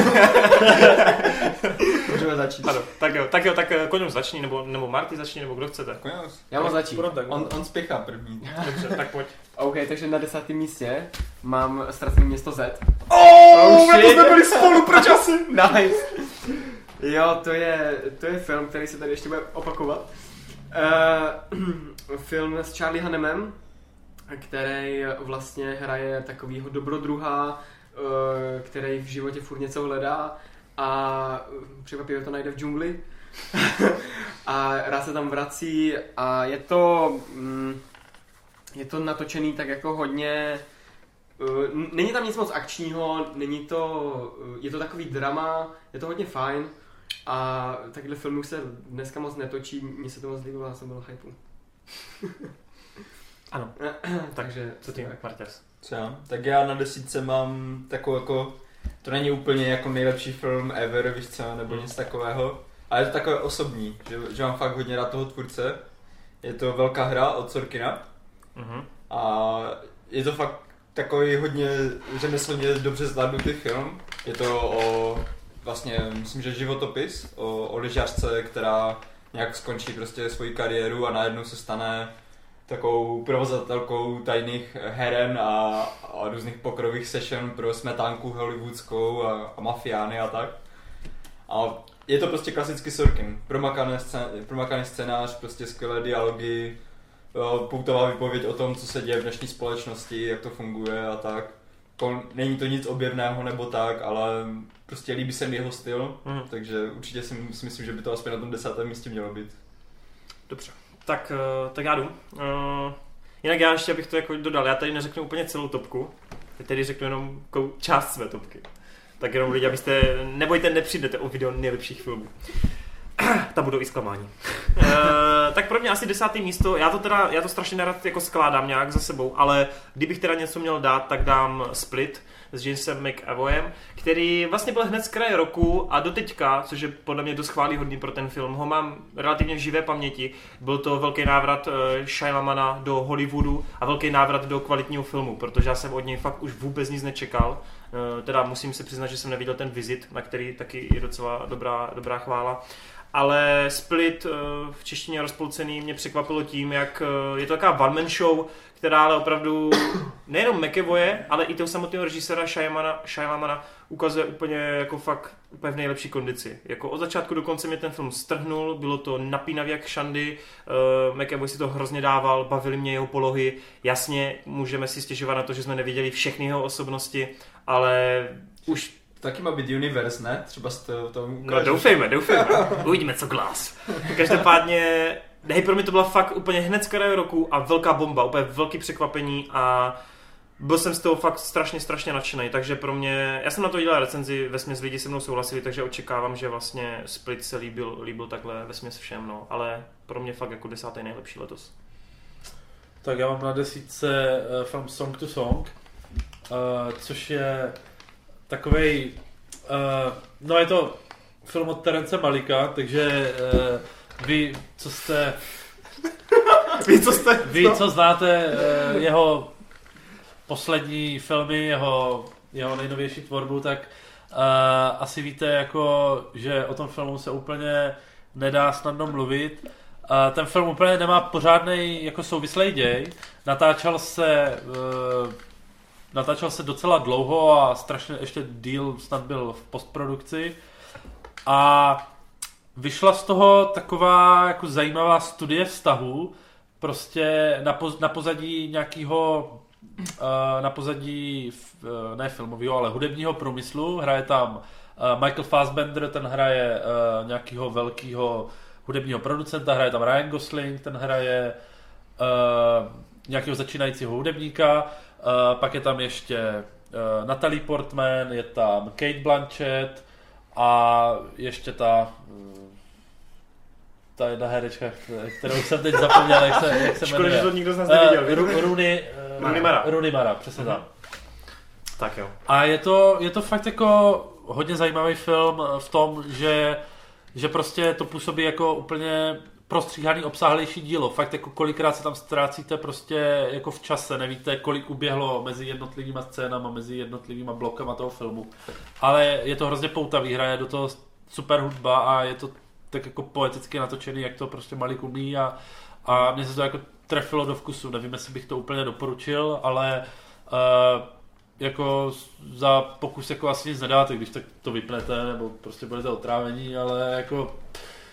Můžeme začít. Ano, tak jo, tak jo, tak eh, Koňom začni, nebo, nebo Marty začni, nebo kdo chcete. Konec. Já mám začít. Tak. On, on spěchá první. Dobře, tak pojď. OK, takže na desátém místě mám ztracené město Z. Oh, Oh, to jsme byli spolu, proč asi? Nice. Jo, to je, to je film, který se tady ještě bude opakovat. Uh, film s Charlie Hannemem, který vlastně hraje takovýho dobrodruha, uh, který v životě furt něco hledá a překvapivě to najde v džungli. a rád se tam vrací a je to, mm, je to natočený tak jako hodně, uh, není tam nic moc akčního, není to, uh, je to takový drama, je to hodně fajn a takhle filmů se dneska moc netočí, mně se to moc líbilo, já jsem byl hypu. Ano, Takže co ty, tak. Martěrs? Co já? Tak já na desítce mám takovou jako, to není úplně jako nejlepší film ever, víš co, nebo Hmm. nic takového, ale je to takové osobní, že, že mám fakt hodně rád toho tvůrce. Je to velká hra od Sorkina Mhm. a je to fakt takový hodně řemeslně dobře zvládnutý film. Je to o vlastně, myslím, že životopis o, o lyžařce, která nějak skončí prostě svoji kariéru a najednou se stane takovou provozatelkou tajných heren a, a různých pokrových session pro smetánku hollywoodskou a, a mafiány a tak. A je to prostě klasický Sorkin. Promakaný, scén, promakaný scénář, prostě skvělé dialogy, jo, poutová výpověď o tom, co se děje v dnešní společnosti, jak to funguje a tak. Jako, není to nic objevného nebo tak, ale prostě líbí se mi jeho styl, Mhm. takže určitě si, si myslím, že by to aspoň na tom desátém místě mělo být. Dobře. Tak, eh, tak já jdu. Eh, Jinak já ještě bych to jako dodal, já tady neřeknu úplně celou topku, já tady řeknu jenom kou- část své topky. Tak jenom lidi, abyste, nebojte, nepřijdete o video nejlepších filmů. Tam budou i zklamání. uh, tak pro mě asi desátý místo, já to teda, já to strašně nerad jako skládám nějak za sebou, ale kdybych teda něco měl dát, tak dám Split s Jamesem McAvoyem, který vlastně byl hned z kraje roku a doteďka, což je podle mě dost chválihodný pro ten film, ho mám relativně v živé paměti. Byl to velký návrat uh, Shailamana do Hollywoodu a velký návrat do kvalitního filmu, protože já jsem od něj fakt už vůbec nic nečekal. Uh, teda musím se přiznat, že jsem neviděl ten Visit, na který taky je docela dobrá, dobrá chvála. Ale Split eh, v češtině rozpolcený mě překvapilo tím, jak eh, je to taková one man show, která ale opravdu nejenom McAvoye, ale i toho samotného režiséra Shyalamana, Shyalamana ukazuje úplně jako fakt úplně v nejlepší kondici. Jako od začátku do konce mě ten film strhnul, bylo to napínavě jak šandy, uh, McAvoy si to hrozně dával, bavily mě jeho polohy, jasně můžeme si stěžovat na to, že jsme neviděli všechny jeho osobnosti, ale už Taky má být universe, ne? Třeba z toho, toho No doufejme, doufejme. Uvidíme, co Glass. Každopádně, hej, pro mě to byla fakt úplně hned z kraje roku a velká bomba, úplně velký překvapení a byl jsem z toho fakt strašně, strašně nadšený, takže pro mě, já jsem na to dělal recenzi, ve směs lidi se mnou souhlasili, takže očekávám, že vlastně Split se líbil, líbil takhle ve směs všem, no, ale pro mě fakt jako desátý nejlepší letos. Tak já mám na desítce uh, film Song to Song, uh, což je takovej, uh, no je to film od Terence Malika, takže uh, vy, co jste, Vy co jste? vy, co znáte uh, jeho poslední filmy, jeho, jeho nejnovější tvorbu, tak uh, asi víte, jako, že o tom filmu se úplně nedá snadno mluvit. Uh, ten film úplně nemá pořádný jako souvislý děj. Natáčel se uh, natáčel se docela dlouho a strašně ještě díl snad byl v postprodukci. A vyšla z toho taková jako zajímavá studie vztahu, prostě na, poz, na pozadí nějakého uh, na pozadí uh, ne filmového, ale hudebního průmyslu. Hraje tam uh, Michael Fassbender, ten hraje nějakého velkého hudebního producenta, hraje tam Ryan Gosling, ten hraje nějakého začínajícího hudebníka, uh, pak je tam ještě uh, Natalie Portman, je tam Kate Blanchett a ještě ta uh, ta jedna herečka, kterou jsem teď zapomněl, jak se, jak se Škoda, že to nikdo z nás Eh, neviděl. Ru- Rooney, eh, Rooney Mara. Rooney Mara, přesně tak. Tak jo. A je to, je to fakt jako hodně zajímavý film v tom, že, že prostě to působí jako úplně prostříhaný, obsáhlejší dílo. Fakt jako kolikrát se tam ztrácíte prostě jako v čase, nevíte, kolik uběhlo mezi jednotlivýma scénama, mezi jednotlivýma blokama toho filmu. Ale je to hrozně poutavý, hraje do toho super hudba a je to tak jako poeticky natočený, jak to prostě Malik umí a, a mně se to jako trefilo do vkusu. Nevím, jestli bych to úplně doporučil, ale uh, jako za pokus jako asi nic nedáte, když tak to vypnete, nebo prostě budete otrávení, ale jako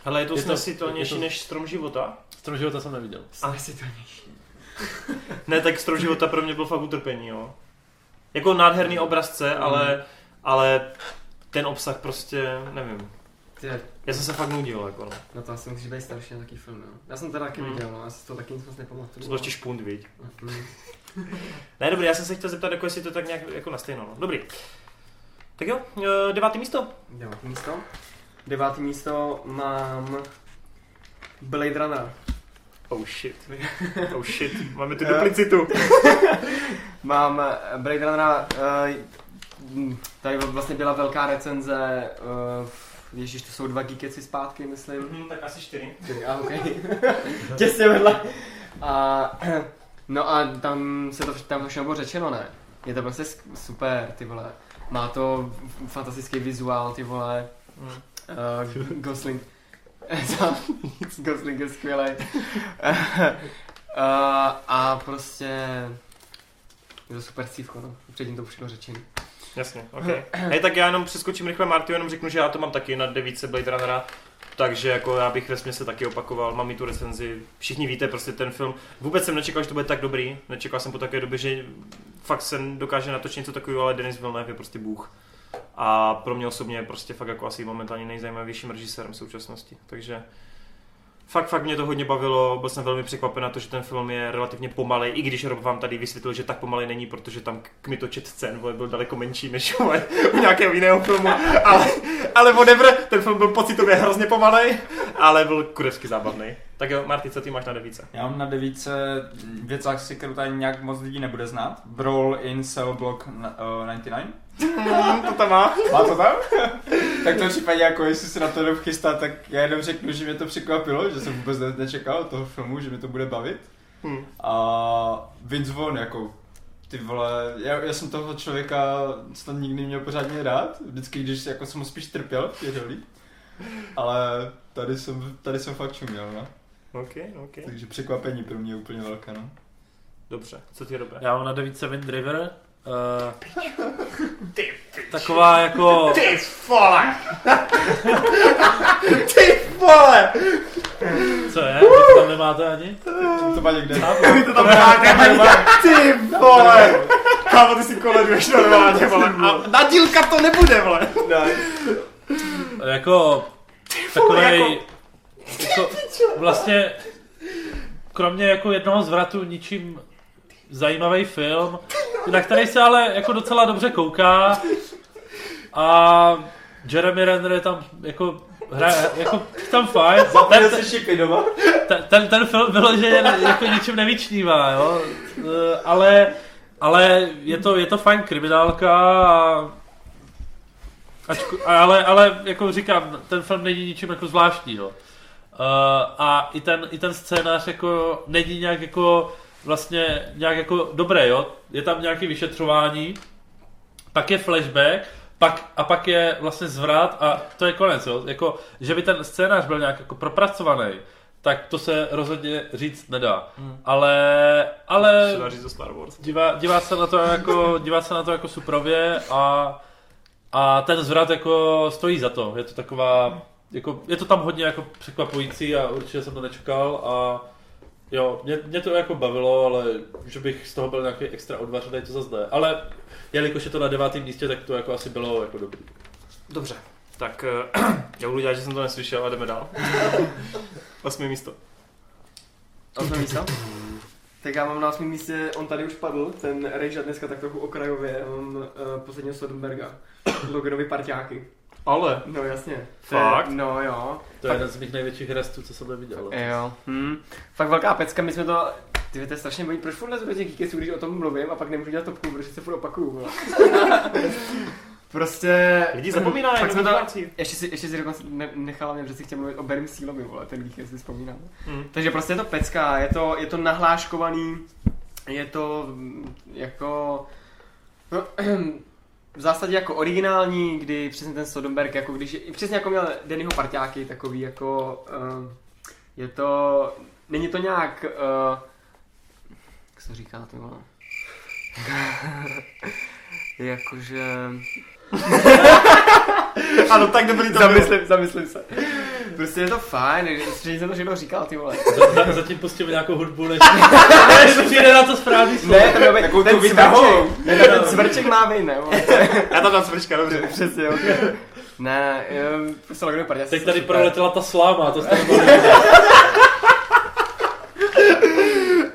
Hele, je to Je to- snesitelnější je to- než Strom života? strom života jsem neviděl. Ale si to Ne, tak Strom života pro mě byl fakt utrpení, jo. Jako nádherný obrazce, ale, ale ten obsah prostě, nevím. Ty, Já jsem se fakt nudil, jako no. no to asi musí být starší na takový film, no. Já jsem teda taky Hmm. viděl, no, já si to taky nic moc nepamatuju. To byl ještě špunt, viď? Mm. Ne, dobrý, já jsem se chtěl zeptat, jako jestli to tak nějak jako na stejno, no. Dobrý. Tak jo, eh, devátý místo. Devátý místo. Devátý místo mám Blade Runner. Oh shit. Oh shit, máme tu duplicitu. Mám eh, Blade Runnera, uh, tady vlastně byla velká recenze, uh, ježíš, to jsou dva geekeci zpátky, myslím. Mhm, tak asi čtyři. A ok. Těsně vedle. A, no a tam se to, tam to všechno bylo řečeno, ne? Je to prostě super, ty vole. Má to fantastický vizuál, ty vole. Mhm. Uh, Gosling. Gosling je skvělý. uh, a prostě je to super scívko, no. Předtím to už bylo řečeno. Jasně, ok. Hej, tak já jenom přeskočím rychle Marty, jenom řeknu, že já to mám taky na devíce Blade Runnera, takže jako já bych ve se taky opakoval, mám i tu recenzi, všichni víte prostě ten film, vůbec jsem nečekal, že to bude tak dobrý, nečekal jsem po také době, že fakt se dokáže natočit něco takového, ale Denis Villeneuve je prostě bůh. A pro mě osobně je prostě fakt jako asi momentálně nejzajímavějším režisérem v současnosti, takže Fakt, fakt mě to hodně bavilo, byl jsem velmi překvapen na to, že ten film je relativně pomalej, i když Rob vám tady vysvětlil, že tak pomalej není, protože tam kmitočet scén byl daleko menší než u nějakého jiného filmu, ale, ale whatever, ten film byl pocitově hrozně pomalej, ale byl kurevsky zábavný. Tak jo, Marty, co ty máš na devíce? Já mám na devíce věc, asi, kterou tady nějak moc lidí nebude znát. Brawl in Cell Block uh, 99. to tam má. Má to tam? tak v tom případě, jako jestli se na to jenom chystá, tak já jenom řeknu, že mě to překvapilo, že jsem vůbec ne- nečekal toho filmu, že mi to bude bavit. Hm. A Vince Vaughn, jako ty vole, já, já jsem toho člověka snad nikdy měl pořádně rád, vždycky, když jako jsem ho spíš trpěl v těch rolích. Ale tady jsem, tady jsem fakt čuměl, no. OK, OK. Takže překvapení pro mě je úplně velké, no. Dobře, co ty dobré? Já mám na devíce Wind River. Uh, taková jako... Ty vole! ty vole! Co je? Vy to tam nemáte ani? To má někde. Vy to tam máte ani ty vole! Kámo, ty si koleduješ normálně, vole. A na dílka to nebude, vole. Jako... Takovej... Jako, vlastně... Kromě jako jednoho zvratu ničím zajímavý film, na který se ale jako docela dobře kouká a Jeremy Renner je tam jako hraje, jako tam fajn. Ten, ten, ten, ten, film vyloženě ne- jako ničím nevyčnívá, jo. Eh, Ale, ale je to, je to fajn kriminálka a Ačku, ale, ale jako říkám, ten film není ničím jako zvláštní, jo. Uh, a i ten, i ten scénář jako není nějak jako vlastně nějak jako dobré, jo. Je tam nějaké vyšetřování, pak je flashback, pak, a pak je vlastně zvrat a to je konec, jo. Jako, že by ten scénář byl nějak jako propracovaný, tak to se rozhodně říct nedá. Hmm. Ale, ale Se dá říct o Star Wars. dívá, dívá, se na to jako, dívá se na to jako suprově a, a ten zvrat jako stojí za to. Je to taková, jako, je to tam hodně jako překvapující a určitě jsem to nečekal a jo, mě, mě to jako bavilo, ale že bych z toho byl nějaký extra odvařený, to zase ne. Ale jelikož je to na devátém místě, tak to jako asi bylo jako dobrý. Dobře, tak eh, já budu dělat, že jsem to neslyšel a jdeme dál. Osmý místo. Osmé místo? Tak já mám na osmém místě, on tady už padl, ten Rejža dneska tak trochu okrajově, mám uh, posledního Soderberga, Loganovy parťáky. Ale. No jasně. Fakt? To je- No jo. To je jeden z mých největších herců, co jsem viděl. Jo. Hm. Fakt velká pecka, my jsme to... Ty to je strašně bojí, proč furt lezu do těch geekesů, když o tom mluvím a pak nemůžu dělat topku, protože se furt opakuju. prostě... Lidi zapomínají, Fakt jsme to, ještě si, ještě si dokonce ne, nechala mě, že si chtěl mluvit o Berim Sealovi, vole, ten geekes si vzpomínám. Hm. Takže prostě je to pecka, je to, je to nahláškovaný, je to mm, jako... No, v zásadě jako originální, kdy přesně ten Sodomberg, jako když, přesně jako měl Dannyho parťáky, takový jako, uh, je to, není to nějak, uh, jak se říká to, vole? Jakože... Ano, tak dobrý to bylo. zamyslím, zamyslím se. Prostě je to fajn, že jsem to všechno říkal, ty vole. Za- za- Zatím pustíme nějakou hudbu, než, než přijde na to správný slovo. Ne, to měl být Takovou ten cvrček. Ne, ten cvrček má být, ne? Já tam dám smrčka, dobře. Přesně, ok. Ne, prostě Logano parťáci Teď tady proletěla ta sláma, to jste vidět.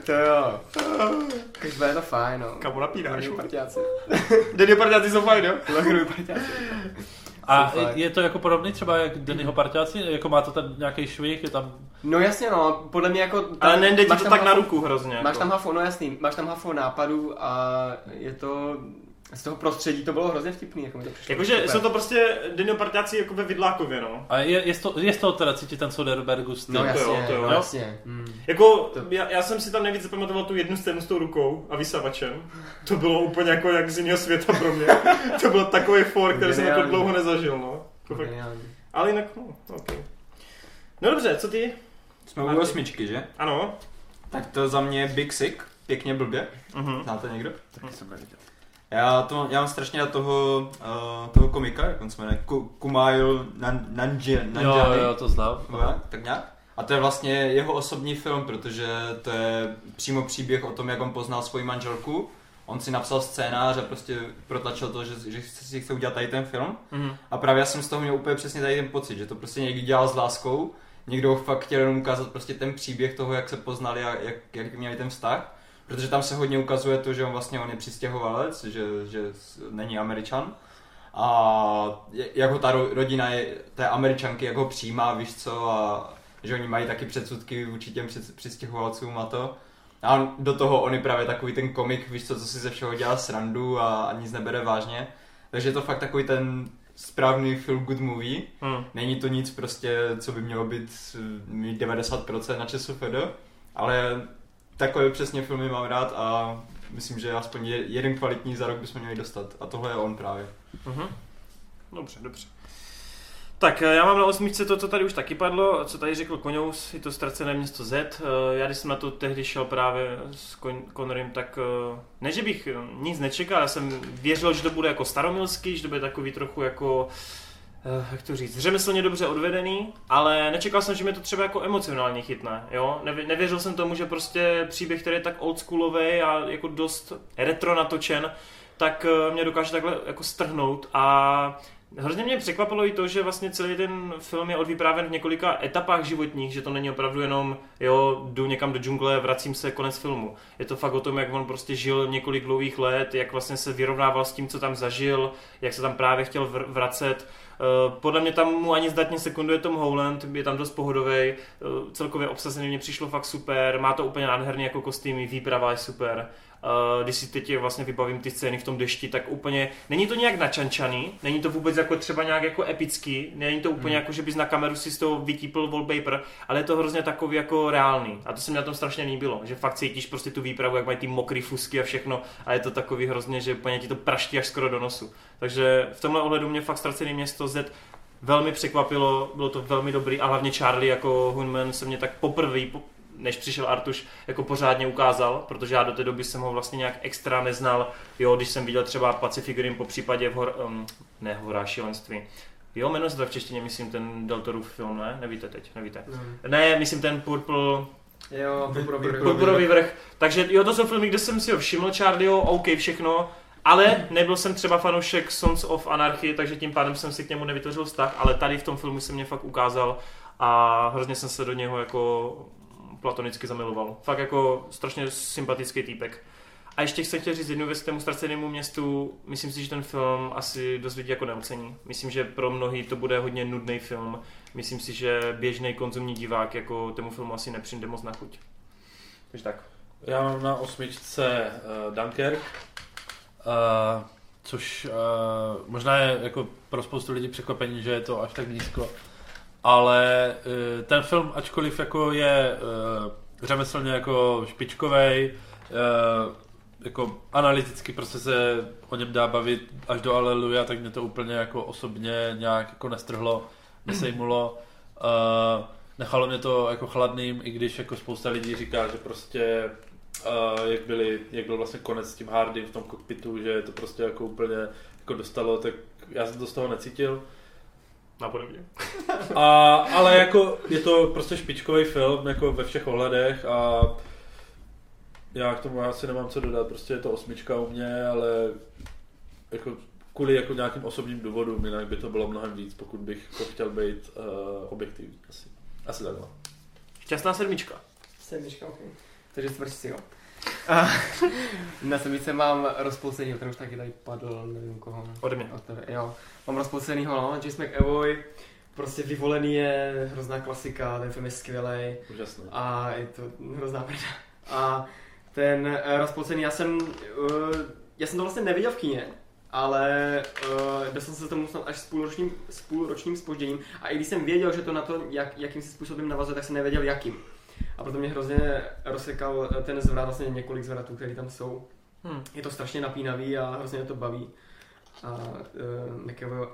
To jo. Takže bude to fajn, no. Kamo napínáš? Logano parťáci. Denny parťáci jsou fajn, jo? Logano parťáci. A je to jako podobný třeba jak Dennyho parťáci? Jako má to tam nějaký švih, je tam... No jasně no, podle mě jako... tam- Ale nejde ti to tam tak na hafo- ruku hrozně. Máš jako. tam hafo, no jasný, máš tam hafo nápadů a je to... Z toho prostředí to bylo hrozně vtipný, jako mi to přišlo. Jakože super. jsou to prostě Denny parťáci jako ve Vidlákově, no. A je, je, z to, je z toho teda cítit ten Soderbergu styl. No to jasně, jo, to jo. no jasně. Mm. Jako, To- já, já, jsem si tam nejvíc zapamatoval tu jednu scénu s tou rukou a vysavačem. To bylo úplně jako jak z jiného světa pro mě. to byl takový for, který jsem jako dlouho nezažil, no. Jako. Ale jinak, no, ok. No dobře, co ty? Jsme u osmičky, že? Ano. Tak to za mě je Big Sick, pěkně blbě. Mhm. Znáte někdo? Taky jsem neviděl. Já, to, já mám strašně na toho, uh, toho komika, jak on se jmenuje, Ku- Kumail Nan, Jo, jo, to znám. Tak nějak. A to je vlastně jeho osobní film, protože to je přímo příběh o tom, jak on poznal svoji manželku. On si napsal scénář a prostě protlačil to, že, že si chce udělat tady ten film. Mhm. A právě já jsem z toho měl úplně přesně tady ten pocit, že to prostě někdy dělal s láskou, někdo fakt chtěl jenom ukázat prostě ten příběh toho, jak se poznali a jak, jak měli ten vztah. Protože tam se hodně ukazuje to, že on vlastně on je přistěhovalec, že, že není američan. A jak ho ta ro- rodina je, té američanky, jak ho přijímá, víš co, a že oni mají taky předsudky vůči těm při- přistěhovalcům a to. A on, do toho on je právě takový ten komik, víš co, co si ze všeho dělá srandu a, a nic nebere vážně. Takže je to fakt takový ten správný feel good movie. Mhm. Není to nic prostě, co by mělo být eh, mít 90% na ČSFD, ale takové přesně filmy mám rád a myslím, že aspoň je- jeden kvalitní za rok bychom měli dostat. A tohle je on právě. Mhm. Dobře, dobře. Tak eh, já mám na osmičce to, co tady už taky padlo, co tady řekl Koňous, je to ztracené město Z. Eh, Já když jsem na to tehdy šel právě s Kon- Connorem, tak eh, ne, že bych nic nečekal, já jsem věřil, že to bude jako staromilský, že to bude takový trochu jako eh, jak to říct, řemeslně dobře odvedený, ale nečekal jsem, že mě to třeba jako emocionálně chytne, jo. Nevě- Nevěřil jsem tomu, že prostě příběh, který je tak oldschoolový a jako dost retro natočen, tak eh, mě dokáže takhle jako strhnout a Hrozně mě překvapilo i to, že vlastně celý ten film je odvyprávěn v několika etapách životních, že to není opravdu jenom, jo, jdu někam do džungle, vracím se, konec filmu. Je to fakt o tom, jak on prostě žil několik dlouhých let, jak vlastně se vyrovnával s tím, co tam zažil, jak se tam právě chtěl vr- vracet. Eh, Podle mě tam mu ani zdatně sekunduje Tom Holland, je tam dost pohodový, celkově obsazený mě přišlo fakt super, má to úplně nádherný jako kostýmy, výprava je super. Uh, když si teď vlastně vybavím ty scény v tom dešti, tak úplně, není to nějak načančaný, není to vůbec jako třeba nějak jako epický, není to úplně jako, že bys na kameru si z toho vytípil wallpaper, ale je to hrozně takový jako reálný. A to se mi na tom strašně líbilo, že fakt cítíš prostě tu výpravu, jak mají ty mokrý fusky a všechno a je to takový hrozně, že úplně ti to praští až skoro do nosu. Takže v tomhle ohledu mě fakt ztracený město Z velmi překvapilo, bylo to velmi dobrý a hlavně Charlie jako Hunman se mě tak poprvé, po, než přišel Artuš, jako pořádně ukázal, protože já do té doby jsem ho vlastně nějak extra neznal. Jo, když jsem viděl třeba Pacific Rim po případě v hor, um, ne, hora šílenství. Jo, jmenuje se to v češtině, myslím, ten Deltorův film, ne? Nevíte teď, nevíte. Ne, myslím ten Purple, Jo, purpurový Purpurový vrch. Takže jo, to jsou filmy, kde jsem si ho všiml, Charlieho, OK, všechno, ale nebyl jsem třeba fanoušek Sons of Anarchy, takže tím pádem jsem si k němu nevytvořil vztah, ale tady v tom filmu se mě fakt ukázal a hrozně jsem se do něho jako platonicky zamiloval. Fakt jako strašně sympatický týpek. A ještě jsem chtěl říct jednu věc k tomu ztracenému městu. Myslím si, že ten film asi dost lidí jako neocení. Myslím, že pro mnohý to bude hodně nudný film. Myslím si, že běžný konzumní divák jako tomu filmu asi nepřijde moc na chuť. Takže tak. Já mám na osmičce uh, Dunkirk, uh, což uh, možná je jako pro spoustu lidí překvapení, že je to až tak nízko, ale uh, ten film, ačkoliv jako je uh, řemeslně jako špičkovej, uh, jako analyticky prostě se o něm dá bavit až do Aleluja, tak mě to úplně jako osobně nějak jako nestrhlo, nesejmulo. Uh, nechalo mě to jako chladným, i když jako spousta lidí říká, že prostě uh, jak, byli, jak byl vlastně konec s tím Hardym v tom kokpitu, že to prostě jako úplně jako dostalo, tak já jsem to z toho necítil. Napodobně. A, ale jako je to prostě špičkový film jako ve všech ohledech a já k tomu asi nemám co dodat, prostě je to osmička u mě, ale jako kvůli jako nějakým osobním důvodům, jinak by to bylo mnohem víc, pokud bych to chtěl být uh, objektivní. Asi, asi takhle. Šťastná sedmička. Sedmička, ok. Takže čtvrtci, jo. A na sedmičce mám rozpolcený, ten už taky tady padl, nevím koho. Ode mě. Od tebe, jo. Mám rozpolcenýho, no, James McAvoy, prostě vyvolený je hrozná klasika, ten film je skvělý Úžasné. a je to hrozná prda. A ten uh, rozpolcený, já jsem, uh, já jsem to vlastně neviděl v kině, ale uh, dostal jsem se tomu snad až s půlročním, s půlročním spožděním a i když jsem věděl, že to na to, jak, jakým si způsobem navazuje, tak jsem nevěděl jakým. A proto mě hrozně rozsekal eh, ten zvrat, vlastně několik zvratů, které tam jsou. Hm. Je to strašně napínavý a hrozně mě to baví. A uh, McAvoy,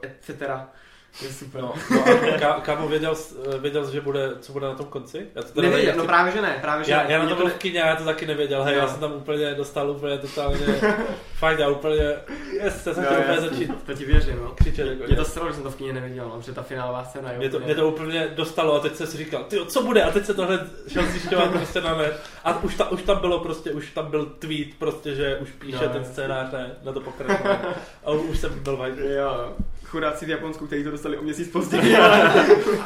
Je super. No, no a ká, kámo, věděl, věděl jsi, že bude, co bude na tom konci? Já to Nevěděl, nechci- no právě že ne, právě že já, ne. já na to byl ne- v kyně, já to taky nevěděl, hej, Jo. já jsem tam úplně dostal úplně totálně, fakt já úplně, yes, já jsem Jo, chtěl úplně začít To ti věřím, no. křičet. Jako, Mě to stralo, že jsem to v kyně neviděl, no, protože ta finálová scéna je mě to, úplně- mě to úplně dostalo a teď jsem si říkal, ty co bude? A teď se to hned šel zjišťovat prostě na net. A už, ta, už tam bylo prostě, už tam byl tweet prostě, že už píše Jo, ten scénář ne, na to pokračování. A už jsem byl vajdu. Jo, chudáci v Japonsku, kteří to dostali o měsíc později, ale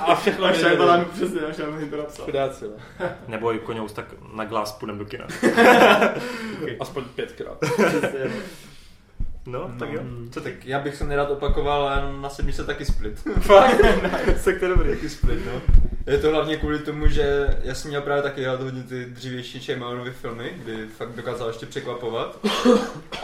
A všechno a. Shyamalan přesně, a Shyamalan to napsal. Chudáci, no. Neboj, koňous, tak na glas půjdem do kina. Aspoň pětkrát. Přesně. No, tak jo. Mm. Co ty? Tak já bych se nerad opakoval, ale na sedmičce taky split. Fakt? tak to je dobrý. taky split, no. Je to hlavně kvůli tomu, že já jsem měl právě taky rád hodně ty dřívější Shyamalanové filmy, kdy fakt dokázal ještě překvapovat.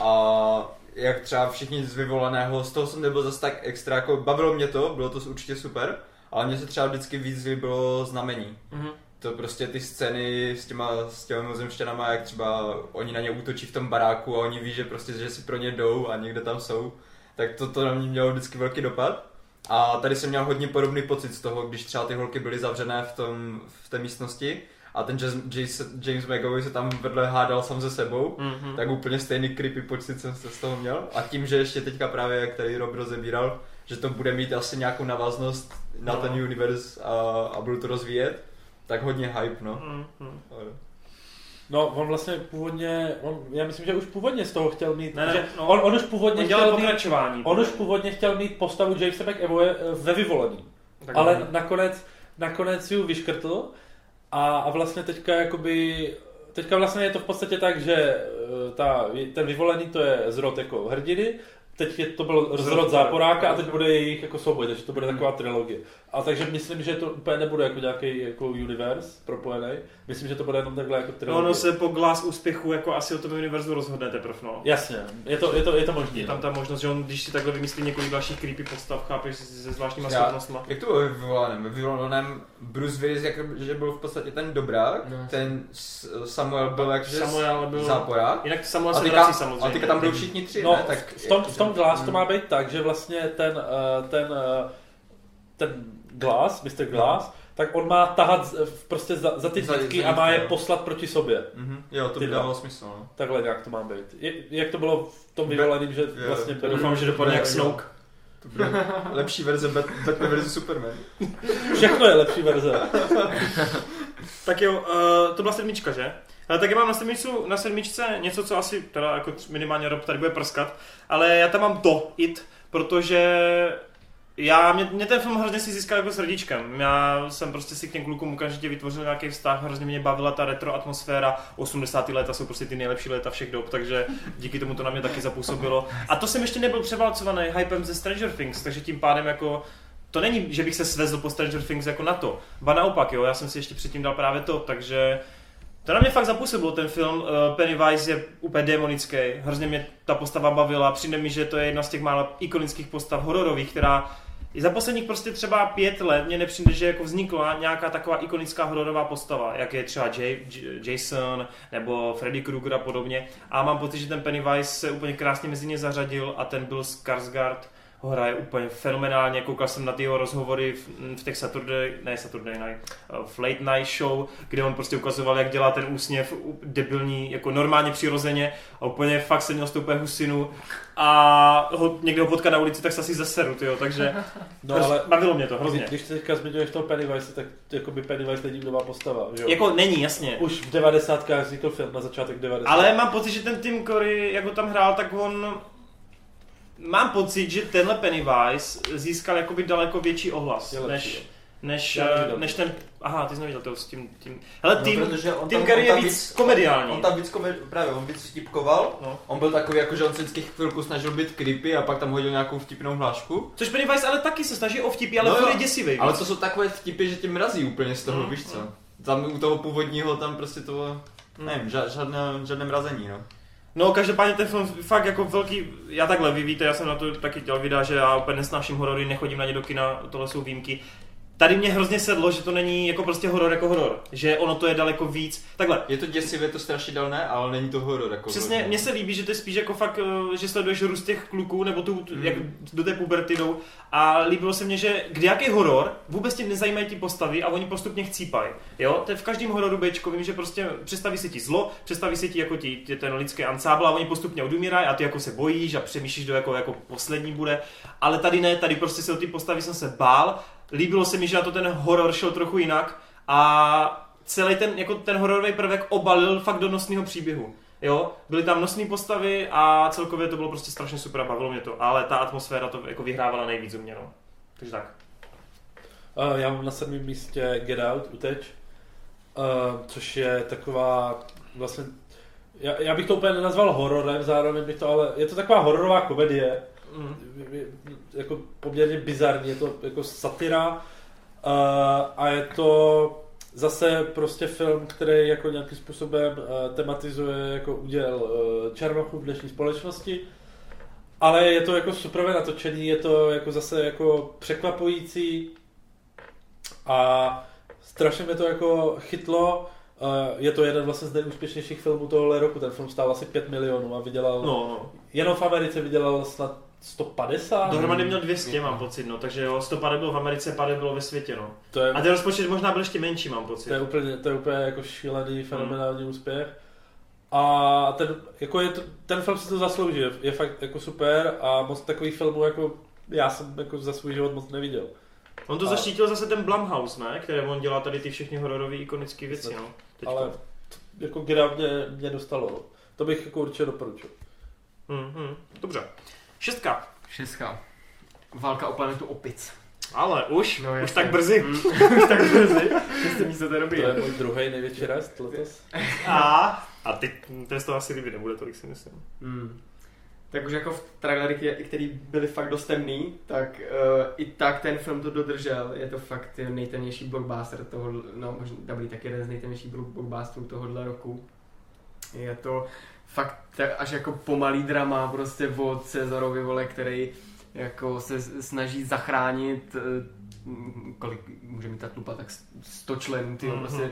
A jak třeba všichni z vyvolaného, z toho jsem nebyl zase tak extra, jako bavilo mě to, bylo to určitě super, ale mně se třeba vždycky víc líbilo znamení. Mhm. To prostě ty scény s těma, s těma mimozemšťanama, jak třeba oni na ně útočí v tom baráku a oni ví, že prostě, že si pro ně jdou a někde tam jsou, tak to, to na mě mělo vždycky velký dopad. A tady jsem měl hodně podobný pocit z toho, když třeba ty holky byly zavřené v, tom, v té místnosti a ten James, James, James McAvoy se tam vedle hádal sám se sebou, Mhm. tak úplně stejný creepy pocit jsem se z toho měl. A tím, že ještě teďka právě, jak tady Rob rozebíral, že to bude mít asi nějakou návaznost na No. ten univerz a, a budu to rozvíjet, tak hodně hype, no. Mhm. Ale- No, on vlastně původně, on, já myslím, že už původně z toho chtěl mít, Ne, ne, že no. on, on už původně On dělal chtěl mít, pokračování. on už původně chtěl mít postavu Jamesa McAvoye eh, ve vyvolení. Tak ale dobrý. nakonec, nakonec ji vyškrtl a, a vlastně teďka jakoby, teďka vlastně je to v podstatě tak, že eh, ta, ten vyvolený to je zrod jako hrdiny, teď je, to byl Zrod zrod záporáka a teď bude jejich jako souboj, takže to bude taková trilogie. A takže myslím, že to úplně nebude jako nějaký jako univerz propojený, myslím, že to bude jenom takhle jako No, trilogie. ono se po glas úspěchu jako asi o tom univerzu rozhodne teprve, no. Jasně, je to, je to, je to možný. Je tam no. ta možnost, že on, když si takhle vymyslí několik dalších creepy postav, chápeš, se zvláštníma Já- schopnostma. Jak to bylo vyvolaném? Vyvolaném Bruce Willis, jak, že byl v podstatě ten dobrák, No. ten Samuel byl jakože Samuel byl- záporák. Jinak Samuel A se vrací samozřejmě. a teďka tam budou všichni tři, No, ne? Tak v tom, v tom Glass to má být tak, že vlastně ten, eh, ten, eh, ten Glass, Mr. Glass, tak on má tahat z- prostě za, za ty nitky a má je jo. poslat proti sobě. Mhm, jo, to by dávalo smysl, no. Takhle nějak to má být. Je, jak to bylo v tom vyvoleným, že jo, vlastně to. Doufám, že dopadne jak. Snoke. To bude lepší verze Bat- Batman versus Superman. Všechno je lepší verze. Tak jo, uh, to byla sedmička, že? Ale tak já mám na, sedmičku, na sedmičce něco, co asi teda jako minimálně Rob tady bude prskat, ale já tam mám to, it, protože já, mě, mě ten film hrozně si získal jako srdíčkem. Já jsem prostě si k těm klukům okamžitě vytvořil nějaký vztah, hrozně mě bavila ta retro atmosféra. 80. léta jsou prostě ty nejlepší léta všech dob, takže díky tomu to na mě taky zapůsobilo. A to jsem ještě nebyl převálcovaný hypem ze Stranger Things, takže tím pádem jako to není, že bych se svezl po Stranger Things jako na to. Ba naopak, jo, já jsem si ještě předtím dal právě to, takže to na mě fakt zapůsobilo ten film. Eh, Pennywise je úplně demonický, hrozně mě ta postava bavila, přijde mi, že to je jedna z těch málo ikonických postav hororových, která i za posledních prostě třeba pět let mě nepřijde, že jako vznikla nějaká taková ikonická hororová postava, jak je třeba J- J- Jason nebo Freddy Krueger a podobně. A mám pocit, že ten Pennywise se úplně krásně mezi ně zařadil a ten Bill Skarsgård ho hraje úplně fenomenálně. Koukal jsem na ty jeho rozhovory v, v těch Saturday, ne Saturday Night, v Late Night Show, kde on prostě ukazoval, jak dělá ten úsměv debilní, jako normálně přirozeně a úplně fakt se měl z toho husinu a ho, někdo ho potká na ulici, tak se asi zaseru, tyjo, takže No ale bavilo mě to hrozně. když teďka zmiňuješ toho Pennywise, tak jakoby Pennywise není nová postava, že jo? Jako není, jasně. Už v 90. vznikl film na začátek 90. Ale mám pocit, že ten Tim Curry, jak ho tam hrál, tak on mám pocit, že tenhle Pennywise získal jakoby daleko větší ohlas, Je lepší, než, jo. než, neviděl. než ten, aha, ty jsi neviděl to s tím, tím, hele, tým, no, protože on tam, Curry on je tam víc komediální. On tam víc komed, právě, on víc vtipkoval. No. On byl takový, jako že on se vždycky chvilku snažil být creepy a pak tam hodil nějakou vtipnou hlášku. což Pennywise ale taky se snaží o vtipy, ale No jo, je děsivý. Ale víc. to jsou takové vtipy, že tě mrazí úplně z toho, Mm, víš co? mm. Tam u toho původního tam prostě to, Mm. nevím, ža- žádné, žádné mrazení, no. No, každopádně ten film fakt jako velký, já takhle, vy víte, já jsem na to taky dělal videa, že já úplně nesnáším horory, nechodím na ně do kina, tohle jsou výjimky. Tady mě hrozně sedlo, že to není jako prostě horor jako horor, že ono to je daleko víc. Takhle, Je to děsivé, to strašidelné, ale není to horor jako Přesně, vyloženě. mně se líbí, že to je spíš jako fakt, eh, že sleduješ růst těch kluků, nebo tu, Mm. jak do té puberty jdou. A líbilo se mně, že kdy jaký horor, vůbec tě nezajímají ti postavy a oni postupně chcípají. Jo, to je v každém hororu Bčkovým, že prostě představí se ti zlo, představí se ti jako ti, ti ten lidský ansábl a oni postupně odumírají a ty jako se bojíš a přemýšlíš, kdo jako, jako poslední bude. Ale tady ne, tady prostě se o ty postavy jsem se bál. Líbilo se mi, že na to ten horor šel trochu jinak a celý ten, jako ten hororový prvek obalil fakt do nosného příběhu. Jo, byly tam nosné postavy a celkově to bylo prostě strašně super a bavilo mě to, ale ta atmosféra to jako vyhrávala nejvíc u mě, no. Takže tak. Uh, já mám na sedmém místě Get Out, Uteč, uh, což je taková vlastně, já, já bych to úplně nenazval hororem, zároveň bych to, ale je to taková hororová komedie, Mm. je- jako poměrně bizarní, je to jako satira uh, a je to zase prostě film, který jako nějakým způsobem uh, tematizuje jako úděl uh, černochů v dnešní společnosti. Ale je to jako super natočený, je to jako zase jako překvapující a strašně mě to jako chytlo. Uh, je to jeden vlastně z nejúspěšnějších filmů tohohle roku. Ten film stál asi 5 milionů a vydělal, No, no. jenom v Americe vydělal snad 150. Dohromady měl 200, mám pocit, no, takže jo, 100 pade bylo v Americe, pade bylo ve světě, no. To je, A ten rozpočet možná byl ještě menší, mám pocit. to je úplně, to je úplně jako šílený, fenomenální úspěch. A ten, jako je to, ten film si to zaslouží, je, je fakt jako super a moc takových filmů jako já jsem jako za svůj život moc neviděl. On to A- zaštítil zase ten Blumhouse, ne? Který on dělá tady ty všechny hororové ikonické věci, no. Teďko. Ale jako Gira mě, mě dostalo. no. To bych jako určitě doporučil. Hmm, hmm. Dobře. Šestka. Šestka. Válka o planetu opic. Ale už, No, už tak brzy. Mm, už tak brzy. Šesté místo to je To dobrý. je můj druhý největší rest letos. A, a ty, ten z toho asi líbit nebude, tolik si myslím. Hmm. Tak už jako v trailery, který byly fakt dost temný, tak uh, i tak ten film to dodržel. Je to fakt nejtemnější blockbuster toho, no možná dobrý, tak jeden z nejtemnějších blockbusterů tohohle roku. Je to fakt tak až jako pomalý drama prostě od Cezarovi, vole, který jako se snaží zachránit eh, kolik může mít ta tlupa, tak 100 členů, ty Mhm. prostě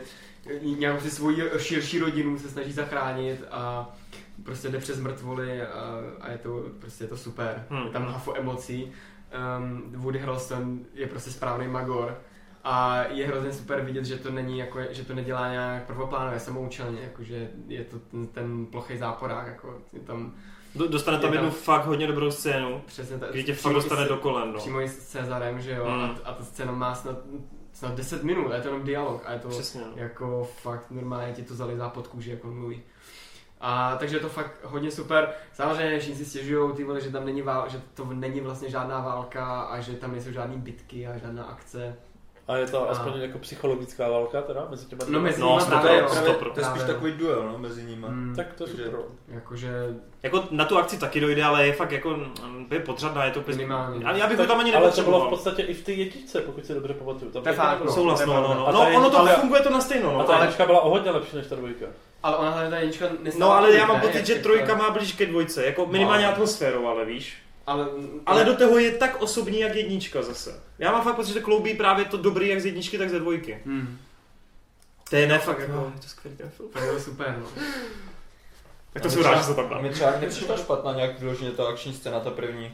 nějakou si svoji širší rodinu se snaží zachránit a prostě jde přes mrtvoly a, a je to prostě je to super. Hmm. Je tam hafo emocí. Um, Woody Harrelson je prostě správný magor a je hrozně super vidět, že to není jako, že to nedělá nějak prvoplánově, samoučelně, jakože je to ten, ten plochý záporák, jako je tam Do- Dostane tam Je tam- jednu fakt hodně dobrou scénu, přesně ta, kdy tě fakt dostane s- do kolen, no. Přímo i s Cezarem, že jo, Hmm. a, a ta scéna má snad, snad 10 minut, a je to jenom dialog a je to Přesně, no. jako fakt normálně ti to zalizá pod kůži, jak on mluví. A takže je to fakt hodně super. Samozřejmě všichni si stěžují, ty vole, že tam není vál, že to není vlastně žádná válka a že tam nejsou žádné bitky a žádná akce. A je to A- aspoň jako psychologická válka teda mezi těma No, dvěma? mezi No, nimi sto právě, jo. sto Právě, to je spíš právě, takový duel, no, mezi nimi. Mm, Tak to je super. Jakože Jako na tu akci taky dojde, ale je fakt jako je podřadná, je to pes... minimálně. A já bych ho Tak- tam ani ale to bylo v podstatě i v té jedničce, pokud si dobře pamatuju. Tam To je fakt, no. Souhlas, no, no, no. A No, ta je- ono to ale- funguje to na stejno, A no. ta Ale, jednička byla o hodně lepší než ta dvojka. Ale ona hlavně ta jednička no, ale já mám pocit, že trojka má blíž ke dvojce, jako minimálně No. atmosféru, ale víš. Ale, Ale do toho je tak osobní, jak jednička zase. Já mám fakt pocit, že to kloubí právě to dobrý jak z jedničky, tak ze dvojky. Hmm, To je ne fakt jako, No. je to skvělý ten film. to bylo super, no. Tak to jsem rád, že se tam dá. Mně třeba nepřišla špatná nějak vyloženě ta akční scéna, ta první.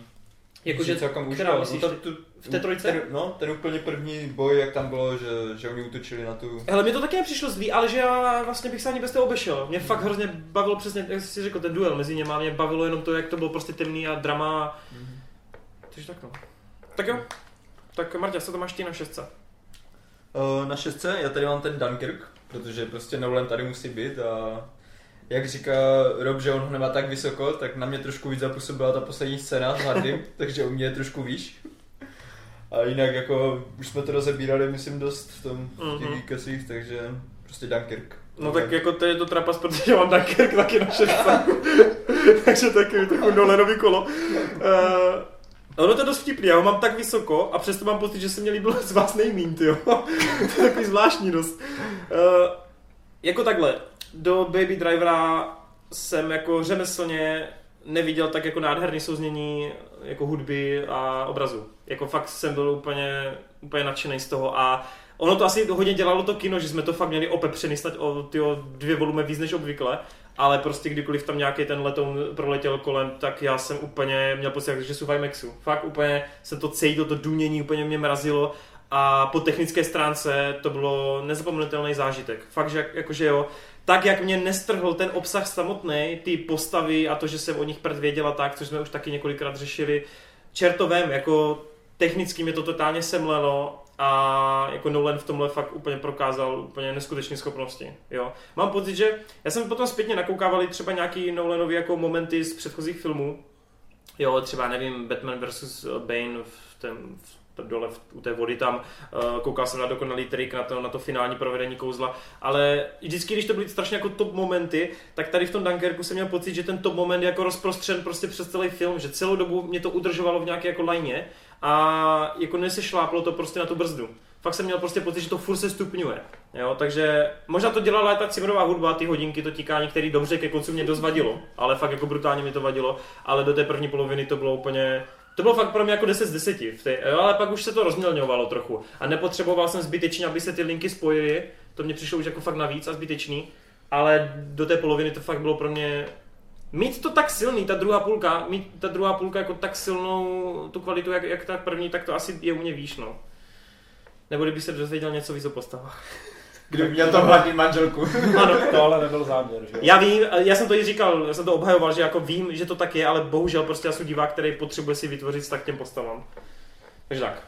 Jakože, celkem která užila. myslíš No, ta- tu- v té trojce? Ten, no, ten úplně první boj, jak tam bylo, že, že oni útočili na tu... Hele, mi to taky nepřišlo zlý, ale že já vlastně bych se ani bez toho obešel. Mě fakt hrozně bavilo přesně, jak jsi řekl, ten duel mezi něma, mě bavilo jenom to, jak to bylo prostě temný a drama. Takže tak no. Tak jo. Tak Marta, co to máš ty na šestce? Uh, na šestce, já tady mám ten Dunkirk, protože prostě Nolan tady musí být a jak říká Rob, že on ho nemá tak vysoko, tak na mě trošku víc zapůsobila ta poslední scéna s Hardym, takže u mě je trošku výš. A jinak jako, už jsme to rozebírali, myslím, dost v tom, v těch Mhm. geekasích, takže prostě Dunkirk. No tak jako to je to trapas, protože mám Dunkirk taky na 60. Takže taky trochu Nolanový kolo. Uh, ono to je dost vtipný, já ho mám tak vysoko a přesto mám pocit, že se mě líbilo z vás nejmín, tyjo. to je takový zvláštní dost. Uh, jako takhle, do Baby Drivera jsem jako řemeslně neviděl tak jako nádherný souznění jako hudby a obrazu. Jako fakt jsem byl úplně, úplně nadšený z toho a ono to asi hodně dělalo to kino, že jsme to fakt měli opepřený snad o tyjo, dvě volume víc než obvykle, ale prostě kdykoliv tam nějaký ten letoun proletěl kolem, tak já jsem úplně měl pocit, že jsou v IMAXu. Fakt úplně jsem to cítil, to důnění úplně mě mrazilo a po technické stránce to bylo nezapomenutelný zážitek. Fakt, že jak- jakože jo, tak jak mě nestrhl ten obsah samotný, ty postavy a to, že jsem o nich věděla tak, což jsme už taky několikrát řešili, čertovém, jako technicky mě to totálně semlelo a jako Nolan v tomhle fakt úplně prokázal úplně neskutečné schopnosti. Jo. Mám pocit, že já jsem potom zpětně nakoukávali třeba nějaký Nolanovi jako momenty z předchozích filmů. Jo, třeba nevím, Batman vs. Bane v tém, v dole v, u té vody tam, uh, koukal jsem na dokonalý trik, na to, na to finální provedení kouzla, ale vždycky, když to byly strašně jako top momenty, tak tady v tom Dunkerku jsem měl pocit, že ten top moment je jako rozprostřen prostě přes celý film, že celou dobu mě to udržovalo v nějaké jako lajně a jako nesešláplo to prostě na tu brzdu. Fakt jsem měl prostě pocit, že to furt se stupňuje. Jo, takže možná to dělala ta cimrová hudba, ty hodinky, to tikání, který dobře ke konci mě dost vadilo, ale fakt jako brutálně mi to vadilo, ale do té první poloviny to bylo úplně to bylo fakt pro mě jako 10 z 10, v té, jo, ale pak už se to rozmělňovalo trochu a nepotřeboval jsem zbytečně, aby se ty linky spojily, to mě přišlo už jako fakt navíc a zbytečný, ale do té poloviny to fakt bylo pro mě mít to tak silný, ta druhá půlka, mít ta druhá půlka jako tak silnou tu kvalitu, jak, jak ta první, tak to asi je u mě výš, no. Nebo kdyby se dozvěděl něco víc o postavách. Kdyby měl tam hladit manželku. Ano, To ale nebyl záměr, že já vím, já jsem to i říkal, já jsem to obhajoval, že jako vím, že to tak je, ale bohužel prostě já jsem divák, který potřebuje si vytvořit vztah k těm postavám. Takže tak.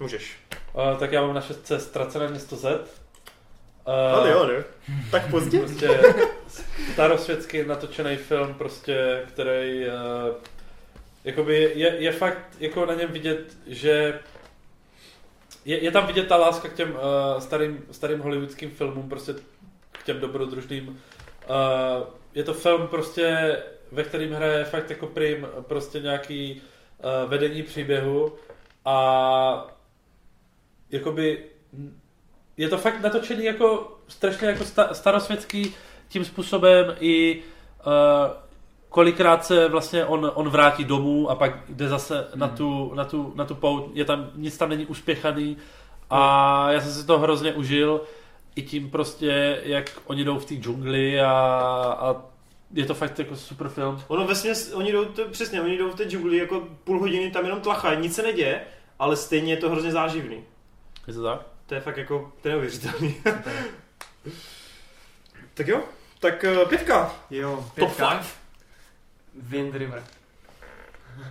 Můžeš. Uh, tak já mám na šestce ztracené město Z. Uh, Ale jo, ne? Tak pozdě? Prostě starosvětsky natočený film, prostě, který uh, jakoby je, je fakt jako na něm vidět, že je, je tam vidět ta láska k těm uh, starým, starým hollywoodským filmům, prostě k těm dobrodružným. Uh, je to film prostě, ve kterým hraje fakt jako prim prostě nějaký uh, vedení příběhu a jakoby je to fakt natočený jako strašně jako sta, starosvětský tím způsobem i kolikrát se vlastně on, on vrátí domů a pak jde zase na tu, na tu, na tu pout, je tam, nic tam není uspěchaný a já jsem si to hrozně užil i tím prostě, jak oni jdou v té džungli a, a je to fakt jako super film. Ono vlastně, oni jdou, to, přesně, oni jdou v té džungli jako půl hodiny tam jenom tlachají, nic se neděje, ale stejně je to hrozně záživný. Je to tak? To je fakt jako, to je neuvěřitelný. tak jo, tak uh, pětka. Jo, Top pětka. five. Wind River.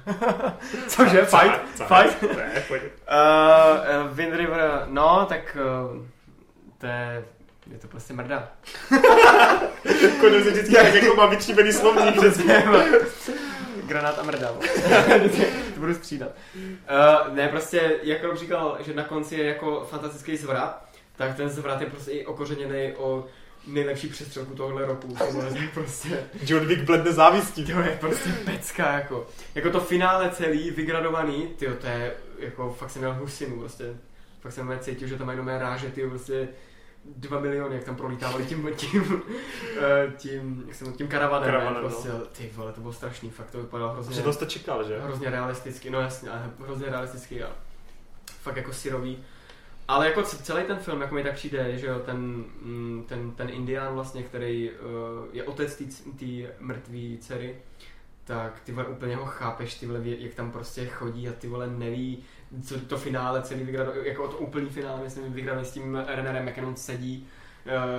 Cože? Fight? Fight? Ne, pojď. Uh, Wind River, no, tak uh, to je, je to prostě mrda. Konec je vždycky tak jako má vytříbený slovník. Přesně. Granát a mrda. to budu střídat. Uh, ne, prostě, jak Rob říkal, že na konci je jako fantastický zvrat, tak ten zvrat je prostě i okořeněný o nejlepší přestřelku tohohle roku. Je prostě, John Wick bledne závistí. to je prostě pecka, jako. Jako to finále celý, vygradovaný, tyjo, to je, jako, fakt jsem měl husinu, prostě. Fakt jsem cítil, že tam mají nové ráže, ty prostě dva miliony, jak tam prolítávali tím, tím, eh, tím, jak jsem, tím karavanem, Karavanem, ne, prostě, ty vole, to bylo strašný, fakt to vypadalo hrozně, Že to jste čekal, že? hrozně realisticky, no jasně, ale hrozně realisticky a fakt jako syrový. Ale jako celý ten film, jako mi tak přijde, že jo, ten, mm, ten, ten indián vlastně, který uh, je otec té mrtvé dcery, tak ty vole úplně ho chápeš, ty vole, jak tam prostě chodí a ty vole neví, co to finále celý vygrado, jako to úplný finále, myslím, vygraný s tím Renerem, jak jenom sedí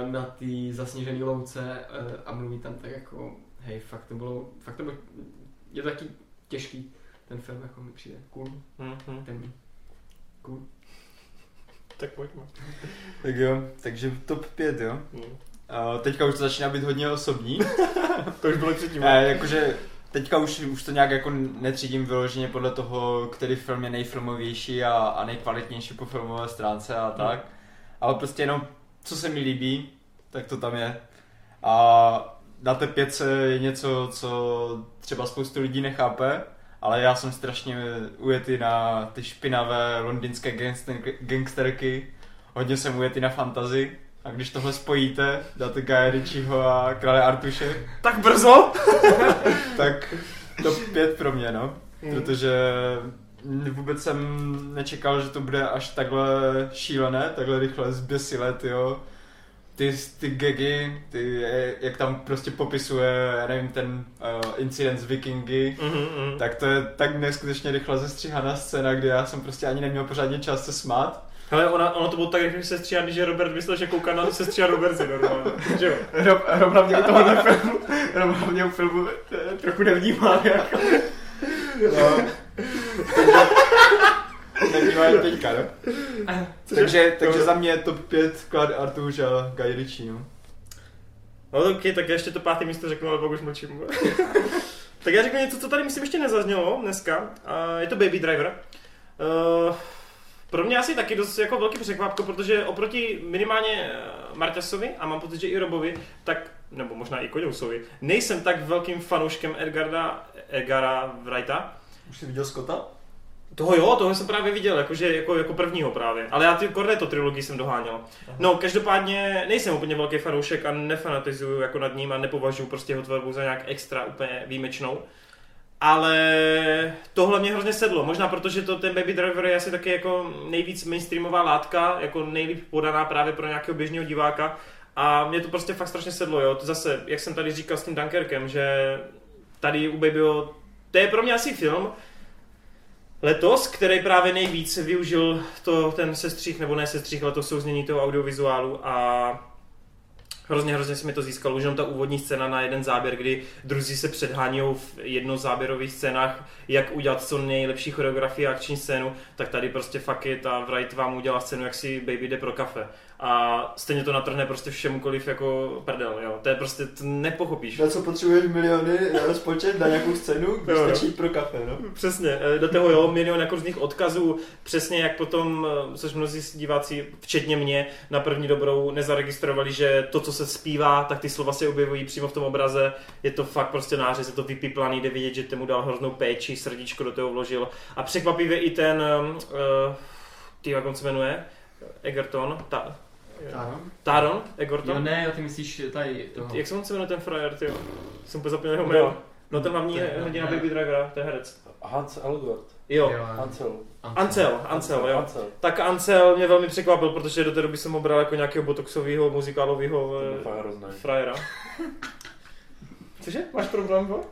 uh, na té zasněžené louce uh, a mluví tam tak jako, hej, fakt to bylo, fakt to bylo, je to taky těžký, ten film, jako mi přijde, cool, Mhm. temný, cool. Tak pojďme. Tak jo, takže top 5, jo. Mhm. Uh, teďka už to začíná být hodně osobní. To už bylo předtím. Eh, jakože teďka už, už to nějak jako netřídím vyloženě podle toho, který film je nejfilmovější a, a nejkvalitnější po filmové stránce a tak. Ale prostě jenom, co se mi líbí, tak to tam je. A na té pětce je něco, co třeba spoustu lidí nechápe, ale já jsem strašně ujetý na ty špinavé londýnské gangster- gangsterky, hodně jsem ujetý na fantazy. A když tohle spojíte, dáte Guy Ritchieho a Krále Artuše, Tak brzo? tak to pět pro mě, no. Hmm. Protože vůbec jsem nečekal, že to bude až takhle šílené, takhle rychle zběsilé, jo. Ty, ty gagy, ty, jak tam prostě popisuje, já nevím, ten uh, incident z Vikingy, Mhm, mhm. tak to je tak neskutečně rychle zestříhaná scéna, kdy já jsem prostě ani neměl pořádně čas se smát. Hele, ona, ono to bylo tak, jak se stříhá, že Robert myslel, že kouká na sestříhanou verzi normálně. Že jo? Rob, Rob hlavně u tohohle filmu, Rob hlavně u filmu eh, trochu nevnímá, jako. No. Nevnímá je teďka, no. Takže, takže za mě je top 5 Klad Artuš a Guy Ritchie, no. No ok, tak já ještě to páté místo řeknu, ale pak už mlčím. tak já řeknu něco, co tady myslím ještě nezaznělo dneska. A je to Baby Driver. Uh, pro mě asi taky dost jako velký překvapko, protože oproti minimálně eh, Martasovi a mám pocit, že i Robovi, tak, nebo možná i Koňousovi, nejsem tak velkým fanouškem Edgarda, Edgara Wrighta. Už jsi viděl Scotta? Toho jo, toho jsem právě viděl, jakože, jako, jako prvního právě. Ale já ty Cornetto trilogii jsem doháněl. No, každopádně nejsem úplně velký fanoušek a nefanatizuju jako nad ním a nepovažuji prostě jeho tvorbu za nějak extra úplně výjimečnou. Ale tohle mě hrozně sedlo. Možná protože to ten Baby Driver je asi taky jako nejvíc mainstreamová látka, jako nejlíp podaná právě pro nějakého běžného diváka. A mě to prostě fakt strašně sedlo, jo. To zase, jak jsem tady říkal s tím Dunkerkem, že tady u Babyho, to je pro mě asi film, letos, který právě nejvíc využil to, ten sestřih, nebo ne sestřih, ale to souznění toho audiovizuálu a hrozně, hrozně se mi to získalo. Už jenom ta úvodní scéna na jeden záběr, kdy druzí se předhánějí v jednozáběrových scénách, jak udělat co nejlepší choreografii a akční scénu, tak tady prostě fuck it a Wright vám udělá scénu, jak si baby jde pro kafe. A stejně to natrhne prostě všemukoliv jako prdel, jo. To je prostě, to nepochopíš. Na co potřebuješ miliony na rozpočet na nějakou scénu, když Jo, stačí pro kafe, no? Přesně, eh, do toho jo, milion jako různých odkazů, přesně jak potom, eh, což mnozí diváci, včetně mě, na první dobrou nezaregistrovali, že to, co se zpívá, tak ty slova se objevují přímo v tom obraze, je to fakt prostě nářez, je to vypiplaný, jde vidět, že tomu dal hroznou péči, srdíčko do toho vložil a překvapivě i ten, uh, ty jak on se jmenuje, Egerton, ta, Ano. Taron, Egerton, Jo, ne, jo, ty myslíš tady toho. jak se on se jmenuje ten frajer, ty Jsem úplně zapomněl jeho jméno. No ten hlavní hrdina. Baby Drivera, to je herec. Hans Elgort. Jo, Ancel. Ancel, Ancel, jo. Ancel. Tak Ancel mě velmi překvapil, protože do té doby jsem ho bral jako nějakého botoxového muzikálového eh, frajera. Cože? Máš problém, bo?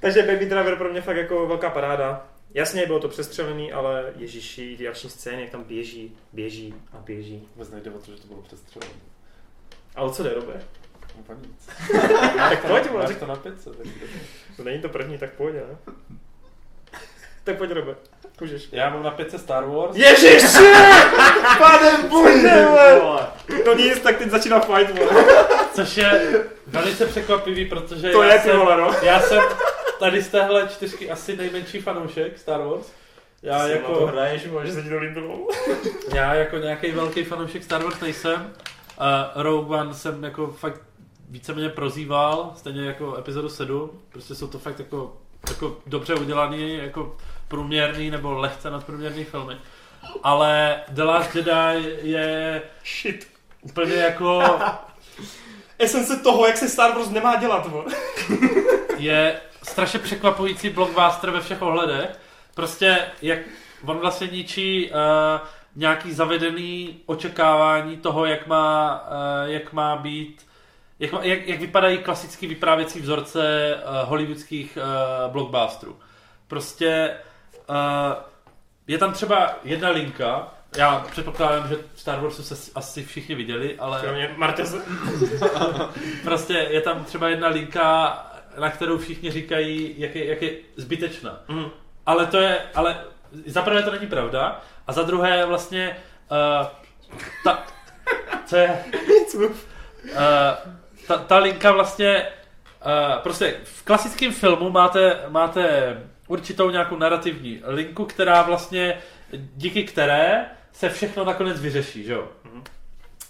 Takže Baby Driver pro mě fakt jako velká paráda. Jasně, bylo to přestřelený, ale ježiši, ty akční scény, jak tam běží, běží a běží. Vůbec nejde o to, že to bylo přestřelené. A o co jde, Robe? Úplně nic. Tak pojď, Máš to na tak- To není to první, tak pojď, ne? Tak pojď, Robe. Můžeš. Já mám na pětce Star Wars. Ježiši! Pane bože! No nic, tak teď začíná fight, vole. Což je velice překvapivý, protože To já, je ty jsem, vole, no. já jsem tady z téhle čtyřky asi nejmenší fanoušek Star Wars. Já Já jako, jako... hraješ, že se ti to líbilo. já jako nějaký velký fanoušek Star Wars nejsem. Uh, Rogue One jsem jako fakt víceméně prozýval, stejně jako epizodu 7. Prostě jsou to fakt jako, jako dobře udělaný, jako průměrný nebo lehce nadprůměrný filmy. Ale The Last Jedi je Shit. úplně jako Esence toho, jak se Star Wars nemá dělat, vole. je strašně překvapující blockbuster ve všech ohledech. Prostě jak on vlastně ničí uh, nějaký zavedený očekávání toho, jak má, uh, jak má být jak, má- jak, jak vypadají klasický vyprávěcí vzorce uh, hollywoodských uh, blockbusterů. Prostě uh, je tam třeba jedna linka, já předpokládám, že Star Warsu se asi všichni viděli, ale... Kromě Prostě je tam třeba jedna linka, na kterou všichni říkají, jak je, jak je zbytečná. mm. Ale to je, ale za prvé to není pravda a za druhé vlastně uh, ta, co je... Uh, ta, ta linka vlastně, uh, prostě v klasickém filmu máte, máte určitou nějakou narrativní linku, která vlastně, díky které se všechno nakonec vyřeší, že jo? Mhm.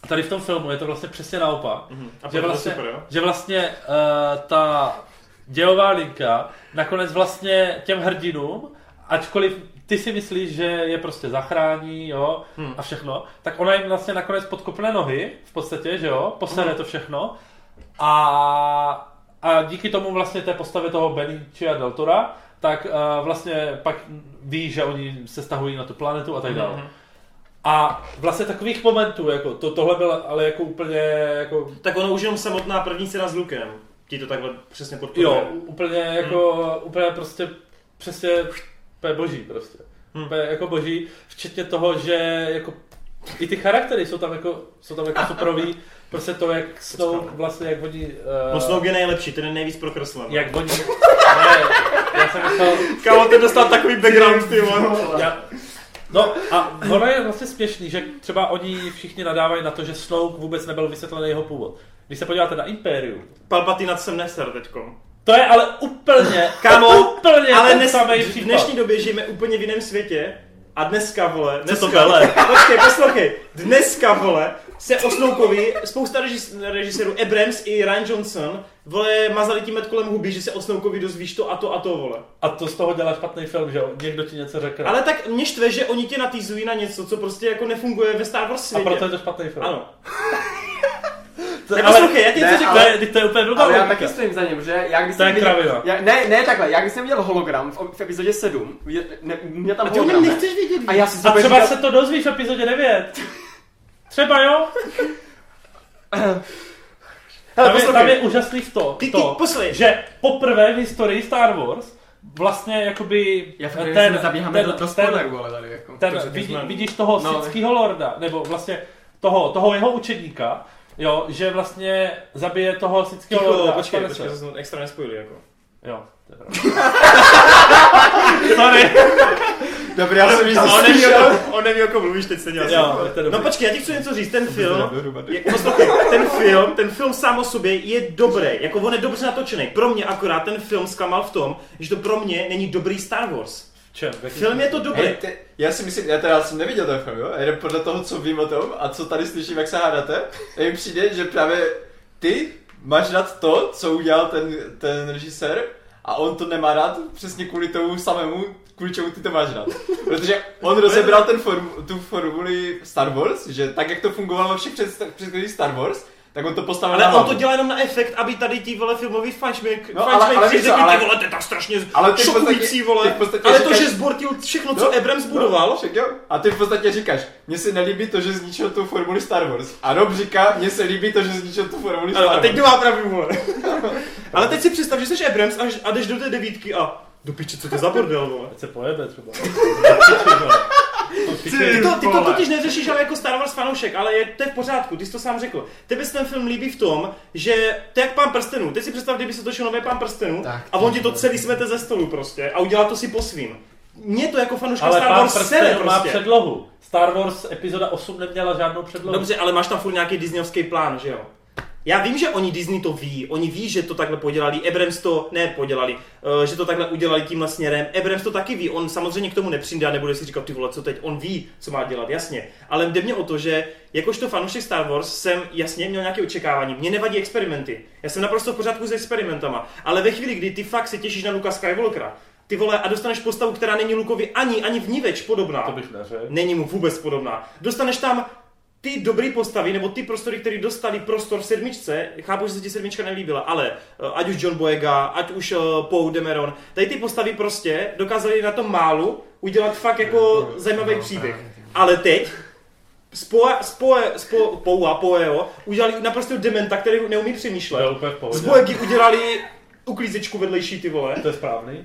Tady v tom filmu je to vlastně přesně naopak. Mhm. A Že že vlastně, super, jo? že vlastně uh, ta dějová linka nakonec vlastně těm hrdinům, ačkoliv ty si myslíš, že je prostě zachrání, jo, Hmm. a všechno, tak ona jim vlastně nakonec podkopne nohy, v podstatě, že jo, posere Hmm. to všechno a, a díky tomu vlastně té postavě toho Benici a Deltora, tak uh, vlastně pak ví, že oni se stahují na tu planetu a tak dále. Mhm. A vlastně takových momentů, jako to, tohle bylo ale jako úplně jako Tak ono už jenom samotná první scéna s Lukem. Ti to takhle přesně podporuje. Jo, úplně jako, úplně prostě, přesně, úplně boží prostě. Hmm. Úplně jako boží, včetně toho, že jako i ty charaktery jsou tam jako, jsou tam jako superový, prostě to, jak Snow, vlastně, jak oni... Uh, No Snoke je nejlepší, ten je nejvíc prokreslen. jak oni... Ne, já jsem myslel, Kámo, ten dostal takový background, ty vole. já, No a ono je vlastně směšný, že třeba oni všichni nadávají na to, že Snoke vůbec nebyl vysvětlený jeho původ. Když se podíváte na Imperium, Palpatina jsem neser teďko. to je ale úplně, Kámo, úplně Ale dnes, v dnešní době žijeme úplně v jiném světě a dneska, vole, dneska, to vele? Počkej, poslouchej, dneska, vole, se o Snoukovi, spousta režis, režisérů, Abrams i Ryan Johnson, vole, mazali tím med kolem huby, že se o Snoukovi dozvíš to a to a to, vole. A to z toho dělá špatný film, že jo? Někdo ti něco řekne. Ale tak mě štve, že oni tě natýzují na něco, co prostě jako nefunguje ve Star Wars a světě. proto je to špatný film. Ano. To, Ne, poslouchej, já ti Ne, něco řeknu. to, je, to je úplně blbá Ale já taky stojím za ním, že já když To je jsem viděl, kravina. já, ne, ne takhle, já když jsem viděl hologram v, v epizodě 7, viděl, ne, měl tam A hologram, ne? nechceš vědět A já si A třeba říkal, se to dozvíš v epizodě 9. Třeba jo? Tam je, tam je úžasný v to, Ty- ty to že poprvé v historii Star Wars vlastně jakoby já fakt nevím, jestli zabíháme do, do spoilerů, ale tady jako. ten, To vidí, jsme. vidíš toho No. sitského lorda, nebo vlastně toho, toho jeho učedníka, jo, že vlastně zabije toho sitského lorda. Počkej, počkej, to jsem extra nespojili, jako. Jo. Sorry. Dobrý, já jsem A on neví, slyšel. o kom- on neví, o kom mluvíš, teď se dělá. Jo, to je No počkej, já ti chci něco říct, ten film, je, poslouchej, ten film, ten film sám o sobě je dobrý, jako on je dobře natočený. Pro mě akorát ten film zklamal v tom, že to pro mě není dobrý Star Wars. Čem? Film je to dobrý. Hej, ty, já si myslím, já teda jsem neviděl ten film, jo? Jenom podle toho, co vím o tom a co tady slyším, jak se hádáte, mi přijde, že právě ty máš rád to, co udělal ten, ten režisér a on to nemá rád přesně kvůli tomu samému, kvůli čemu ty to máš rád. Protože on rozebral ten form, tu formuli Star Wars, že tak, jak to fungovalo všech před- předchozích Star Wars, tak on to postavil Ale na on to dělá jenom na efekt, aby tady ti vole filmový fanšmek, No, ale- ale fanšmek víš co, řekli, ale- ty vole, to je tak strašně ale ty šokující, podstatě- vole. ty podstatě ale to, říkáš- že zbortil všechno, co No, Abrams budoval, No, však jo. A ty v podstatě říkáš, mně se nelíbí to, že zničil tu formuli Star Wars. A Rob říká, mně se líbí to, že zničil tu formuli Star Ano, a Wars. teď kdo má pravdu, vole. Ale teď si představ, že jsi Abrams a, a jdeš do té devítky a do piče, co to za bordel, vole. Ať se pojebe třeba. Ty to, ty to totiž neřešíš ale jako Star Wars fanoušek, ale je, to je v pořádku, ty jsi to sám řekl. Tebe se ten film líbí v tom, že to je jak pán prstenů. Teď si představ, kdyby se točil nový pán prstenů Tak, a on ti to celý smete ze stolu prostě a udělá to si po svým. Mě to jako fanouška Ale Star pán Wars sere prstenů má prostě. předlohu. Star Wars epizoda 8 neměla žádnou předlohu. Dobře, ale máš tam furt nějaký disneyovský plán, že jo? Já vím, že oni Disney to ví, oni ví, že to takhle podělali, Abrams to ne podělali, uh, že to takhle udělali tímhle směrem, Abrams to taky ví, on samozřejmě k tomu nepřijde a nebude si říkat ty vole, co teď, on ví, co má dělat, jasně. Ale jde mě o to, že jakožto fanoušek Star Wars jsem jasně měl nějaké očekávání, mě nevadí experimenty, já jsem naprosto v pořádku s experimentama, ale ve chvíli, kdy ty fakt se těšíš na Luka Skywalkera, ty vole, a dostaneš postavu, která není Lukovi ani, ani vníveč podobná. To bych neřekl. Není mu vůbec podobná. Dostaneš tam ty dobré postavy, nebo ty prostory, které dostali prostor v sedmičce, chápu, že se ti sedmička nelíbila, ale eh, ať už John Boyega, ať už uh, Paul Demeron, tady ty postavy prostě dokázali na tom málu udělat fakt jako zajímavý příběh. Ale teď Spoe, spoe, spo, Poua, Poeo, udělali naprosto dementa, který neumí přemýšlet. Z. Boegy udělali uklízečku vedlejší ty vole. To je správný.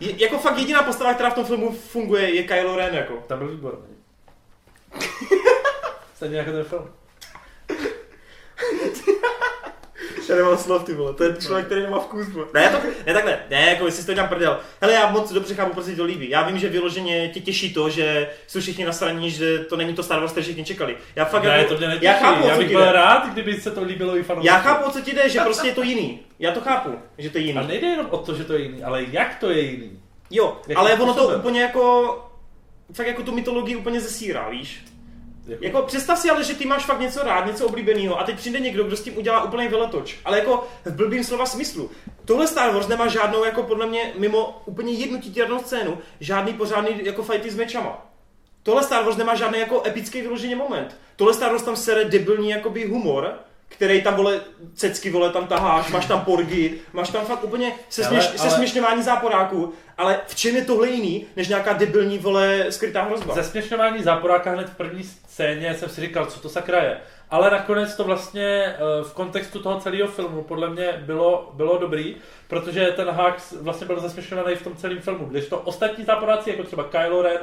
Je, jako fakt jediná postava, která v tom filmu funguje, je Kylo Ren jako. Tam byl výborný. Stejně jako ten film. Já nemám slov, ty vole, to je člověk, který nemá vkus, vole. Ne, já to, ne takhle, ne, jako jestli to dělám prdel. Hele, já moc dobře chápu, proč se to líbí. Já vím, že vyloženě tě těší to, že jsou všichni nasraní, že to není to Star Wars, který všichni čekali. Já fakt Ne, jako, to mě netěší. já chápu, já bych byl rád, kdyby se to líbilo i fanouškům. Já chápu, co ti jde, že prostě je to jiný. Já to chápu, že to je jiný. A nejde jenom o to, že to je jiný, ale jak to je jiný. Jo, Jakým ale ono to úplně jako, fakt jako tu mytologii úplně zesírá, víš? Jako, Jako představ si ale, že ty máš fakt něco rád, něco oblíbeného a teď přijde někdo, kdo s tím udělá úplný veletoč. Ale jako v blbým slova smyslu. Tohle Star Wars nemá žádnou, jako podle mě, mimo úplně jednu titěrnou scénu, žádný pořádný jako fighty s mečama. Tohle Star Wars nemá žádný jako epický vyloženě moment. Tohle Star Wars tam sere debilní jakoby humor, který tam vole, cecky vole tam taháš, máš tam porgy, máš tam fakt úplně se, Ale- ale- se směšňování záporáků, ale v čem je tohle jiný, než nějaká debilní vole skrytá hrozba? Ze směšňování záporáka hned v první scéně jsem si říkal, co to sakra je. Ale nakonec to vlastně eh, v kontextu toho celého filmu podle mě bylo, bylo dobrý, protože ten Hux vlastně byl zasměšňovaný v tom celém filmu, když to ostatní záporáci, jako třeba Kylo Ren,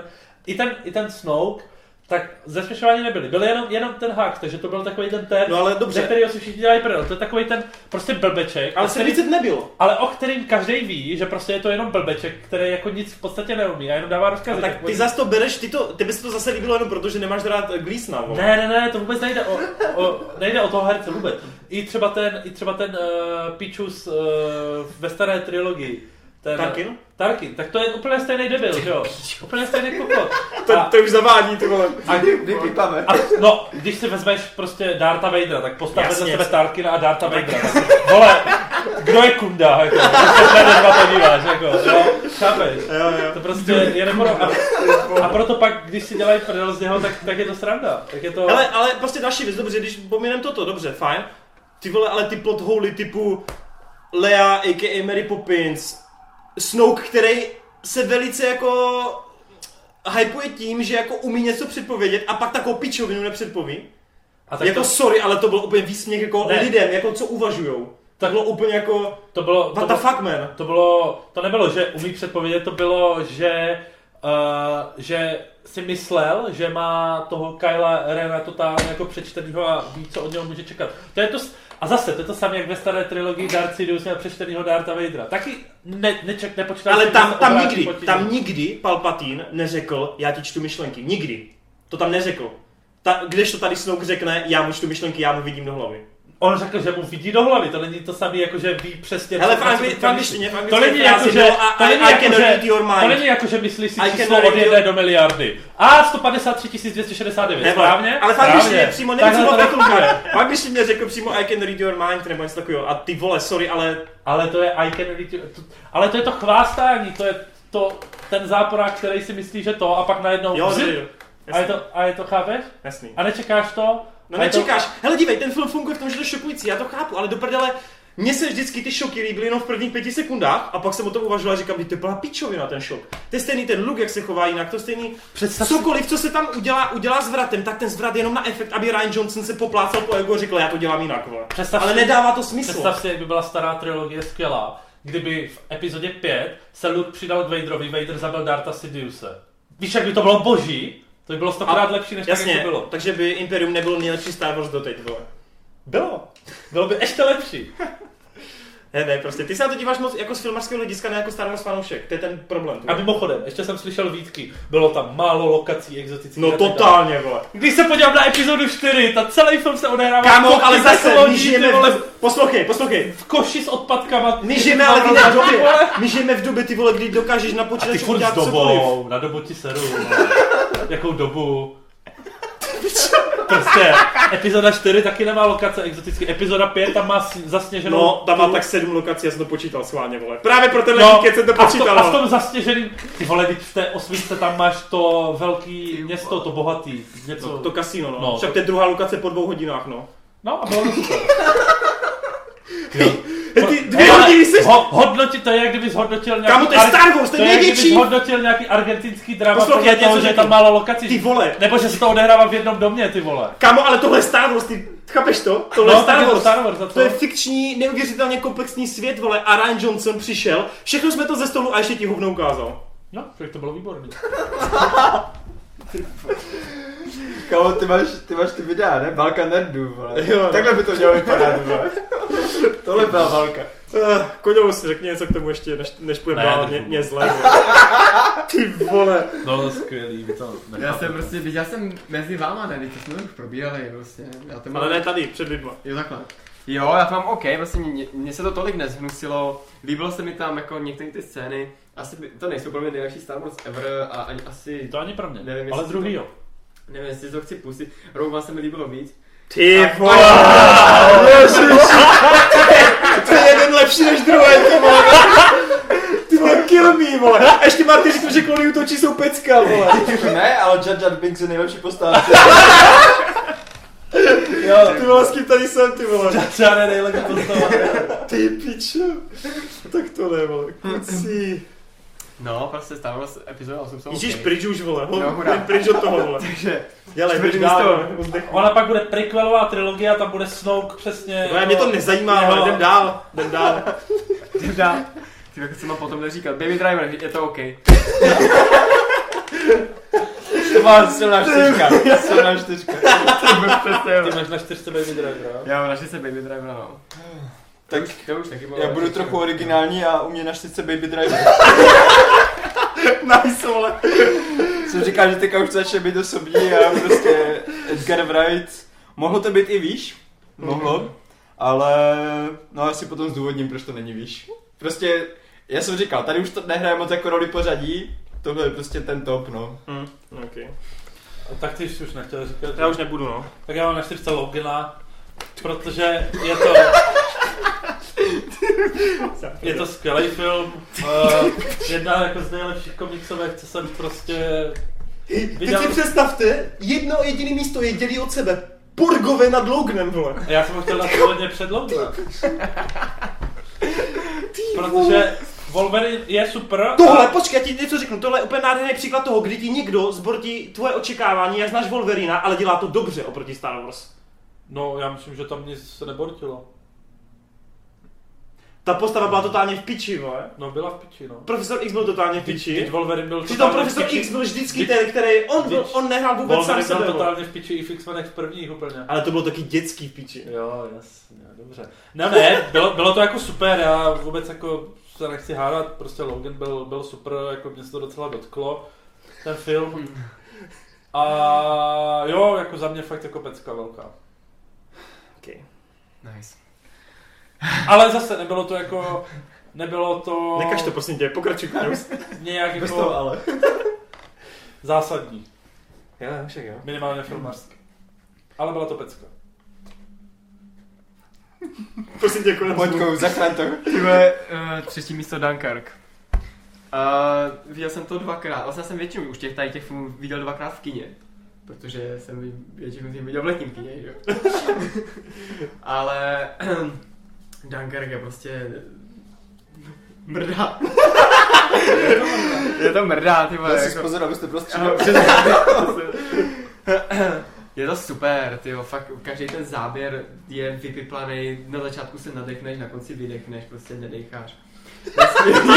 i ten, i ten Snoke, tak zasměšování nebyli. Byl jenom, jenom ten Hux, takže to byl takový ten ten, No ale dobře, kterého si všichni dělají prdel. To je takový ten prostě blbeček, ale který- Slice nebylo. ale o kterým každý ví, že prostě je to jenom blbeček, který jako nic v podstatě neumí a jenom dává rozkazy. Tak ty zas to bereš, ty to, ty bys to zase líbilo jenom proto, že nemáš rád Gleesona, vole. Ne, ne, ne, to vůbec nejde o, o, nejde o toho herce vůbec. I třeba ten, i třeba ten uh, Pichus uh, ve staré trilogii. Ten, Tarkin? Tarkin, tak to je úplně stejný debil, že jo? Úplně stejný kokot. To, A, to už zavádí, ty vole. a, a, no, když si vezmeš prostě Darta Vadera, tak postav vedle sebe Tarkina a Darta Vadera. Tak, vole, kdo je kunda, jako, když dva podíváš, jako, jo, chápeš? Jo, jo. To prostě je neporo... A, a proto pak, když si dělají prdel z něho, tak, tak je to sranda. Tak je to... Hele, ale prostě další věc, dobře, když pominem toto, dobře, fajn. Ty vole, ale ty plot holy typu Lea, a.k.a. Mary Poppins, Snoke, který se velice jako hypuje tím, že jako umí něco předpovědět a pak takovou pičovinu nepředpoví. a tak jako to, sorry, ale to byl úplně výsměch jako Ne. lidem, jako co uvažujou. Tak bylo úplně jako, to bylo... To what the bylo, fuck man. to bylo... To nebylo, že umí předpovědět, to bylo, že... Uh, že si myslel, že má toho Kyla Rena totálně jako přečtenýho a ví, co od něho může čekat. To je to, a zase, to je to samé, jak ve staré trilogii Darth Sidious měl přečtenýho Darta Vadera. Taky ne, neček, nepočítal Ale tam, tam nikdy, tam nikdy Palpatine neřekl, já ti čtu myšlenky. Nikdy. To tam neřekl. Ta, kdežto tady Snoke řekne, já mu čtu myšlenky, já mu vidím do hlavy. On řekl, že mu vidí do hlavy, to není to samé, jako že ví přesně... Hele, myslí. angličtině To není jako, že... To není jako, že... your. To není jako, že myslíš si číslo od jedné your- do miliardy. A 153 269, Ne, správně? ale v angličtině Správně. přímo to takhle. nefunguje. V angličtině řekl přímo I can read your mind, nebo něco takového. A ty vole, sorry, ale Ale to je I can read you- to- Ale to je to chvástání, to je to, ten záporák, který si myslí, že to, a pak najednou... jo, že jo. a je to, a je to chápeš? jasný. A nečekáš to? No je to- nečekáš. Hele, dívej, ten film funguje v tom, že to je šokující, já to chápu, ale do prdele, mně se vždycky ty šoky líbily jenom v prvních pěti sekundách a pak jsem o tom uvažoval a říkám, "Vždyť to plná pičovina ten šok. To je stejný ten look, jak se chová jinak, to je stejný Představ si- cokoliv, co se tam udělá, udělá s vratem, tak ten zvrat je jenom na efekt, aby Ryan Johnson se poplácal po ego a řekl, já to dělám jinak, vole. Představ Ale si- nedává to smysl. Představ si, jak by byla stará trilogie skvělá, kdyby v epizodě 5 se Luke přidal k Vaderovi, Vader zabil Darta Sidiouse. Víš, jak by to bylo boží? To by bylo stokrát lepší, než tak, Jasně, jak to bylo. takže by Imperium nebyl nejlepší Star Wars doteď, vole. Bylo. Bylo by ještě lepší. Ne, ne, prostě ty se na to díváš moc jako z filmařského hlediska, ne jako Star Wars fanoušek, to je ten problém. A mimochodem, ještě jsem slyšel výtky. Bylo tam málo lokací exotických. No totálně, vole. Když se podívám na epizodu 4, ta celý film se odehrává Kámo, koši ale zase, my žijeme vole, v... Poslouchej, poslouchej. v koši s odpadkama. My žijeme ale v době. My žijeme v době, ty vole, kdy dokážeš na počítači udělat dobou, na dobu ti seru. Jakou dobu? Prostě epizoda 4 taky nemá lokace exotické. Epizoda 5 tam má zasněženou... No, tam má tak sedm lokací, já jsem to počítal schválně, vole. Právě pro tenhle No, no, jsem to počítal. a v tom zasněženým, ty vole, teď v té osvíce tam máš to velký město, to bohatý, něco. To, to kasino, no. No, no Však to- to je druhá lokace po dvou hodinách, no. No a bylo to super. Ty jsi... Ho, hodnotit to je, jak kdybys hodnotil nějaký... Kámo, to je Star Wars, to je jak největší. kdybys hodnotil nějaký argentinský drama Poslouchej, ti toho, něco že je tam málo lokací. Ty vole. Nebo že se to odehrává v jednom domě, ty vole. Kámo, ale tohle je Star Wars, ty chápeš to? Tohle No, je tak Star je to Wars. Star Wars? To je fikční, neuvěřitelně komplexní svět, vole, a Ryan Johnson přišel, všechno jsme to ze stolu a ještě ti hovno ukázal. No, však to bylo výborný. Kámo, ty máš, ty máš ty videa, ne? Válka nerdů, vole. Jo, no. Takhle by to mělo vypadat, vole. Tohle byla válka. Uh, Koňovo si řekni něco k tomu ještě, než, než půjdeme Ne, dál, mě, mě zle. Ty vole. No to skvělý, vy to Já nechápete. jsem prostě, já jsem mezi váma tady, to jsme už probírali, prostě. Já to mám, Ale ne tady, před lidma. Jo, takhle. Jo, já to mám OK, vlastně mě, mě se to tolik nezhnusilo, líbilo se mi tam jako některé ty scény, asi by, to nejsou pro mě nejlepší Star Wars ever a ani asi, To ani pro mě, Nevím, ale druhý to- jo. nevím, jestli to chci pustit, Rogue One se mi líbilo víc. Ty vole. To je jeden lepší než druhý, ty vole. Ty vole, kill me, vole. A ještě Marty řekl, že klony útočí jsou pecka, vole. Ne, ale Jar Jar Binks je nejlepší postava. Jo, ty vole, s kým tady jsem, ty vole. Žádné nejlepší postava. Ty pičo. Tak to ne, vole. Kucí. No, prostě Star Wars epizoda 8 jsou Ježíš, OK. pryč už, vole. Ho, hurá. jen pryč od toho, vole. Takže, Dělej, Čtvrtý pryč dál. Ona pak bude prequelová trilogie a tam bude Snoke přesně. Vole, mě to nezajímá, Jo. ale jdem dál, jdem dál. jdem dál. Ty jako co mám potom neříkat, Baby Driver, je to OK. To má silná čtyřka. Silná čtyřka. Ty máš na čtyřce Baby Driver, jo? Jo, našli se Baby Driver, no. Tak To už, to už taky bylo. já budu trochu originální a u mě na čtyřce Baby Driver. Nice, vole. Jsem říkal, že teďka už to začne být osobní a prostě Edgar Wright. Mohlo to být i výš, mohlo, ale no asi potom zdůvodním, proč to není výš. Prostě, já jsem říkal, tady už to nehraje moc jako roli pořadí, tohle je prostě ten top, no. Hm, okay. A tak ty jsi už nechtěl říkat. Já už nebudu, no. Tak já mám na čtyřce Logana, protože je to... Je to skvělý film, uh, jedna jako z nejlepších komiksovek, co jsem prostě Teď viděl. si představte, jedno jediné místo je dělí od sebe. Porgové nad Loganem, vole. Já jsem ho chtěl dát hodně před Logana. Protože Wolverine je super. Tohle, a- počkej, já ti něco řeknu, tohle je úplně nádherný příklad toho, kdy ti někdo zbortí tvoje očekávání, jak znáš Wolverina, ale dělá to dobře oproti Star Wars. No, já myslím, že tam nic se nebortilo. Ta postava byla totálně v piči, vole. No, byla v piči, no. Profesor X byl totálně v Teď piči. Wolverine byl Přitom totálně profesor v piči. X byl vždycky ten, který, on, byl, on nehrál vůbec sám Wolverine sebe. byl totálně v piči i v X-Menech v prvních úplně. Ale to bylo taky dětský v piči. Jo, jasně, dobře. No ne, bylo, bylo to jako super, já vůbec jako se nechci hádat, prostě Logan byl, byl super, jako mě se to docela dotklo, ten film. A jo, jako za mě fakt jako pecka velká. Okay. Nice. Ale zase nebylo to jako, nebylo to Nekaž to prosím tě, pokračuj Kňus. nějak Bez jako toho ale. zásadní, Jo, však jo. minimálně filmařsky. Ale byla to pecka. Prosím tě, konec. Pojďkou, zachraň to. Ty vole, uh, třetí místo Dunkirk. Uh, viděl jsem to dvakrát, vlastně jsem většinu už těch tady těch filmů viděl dvakrát v kině. Protože jsem většinu z nich viděl v letním kině, že jo. Ale Dunkirk je prostě mrdá. je to mrdá, ty vole. Já si jako- pozor, abyste prostě. Je to super, ty fakt každý ten záběr je vypiplaný, na začátku se nadechneš, na konci vydechneš, prostě nedecháš. Je skvělý,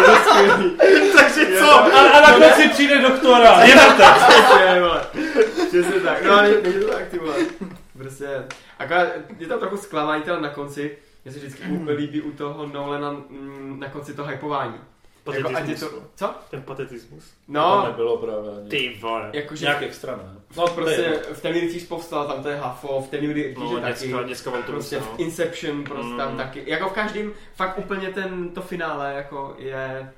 je to skvělý. Takže Je co? to- A, a na konci přijde doktora. Je to tak. Přesně, tak, no ale není to tak, ty vole. Prostě, akorát je tam trochu zklamání na konci, mě se vždycky úplně líbí u toho Nolana mm, na konci to hypování. Jako, ať je to, co? Ten patetismus. To No, nebylo právě ani. Ty vole. jakože Nějak extra, ne? No prostě v ten rytíř povstal, tam to je Hafo, v ten rytíř No, taky. děcka, děcka vám to Prostě v no. Inception prostě Mm. tam taky. Jako v každém, fakt úplně ten, to finále jako je,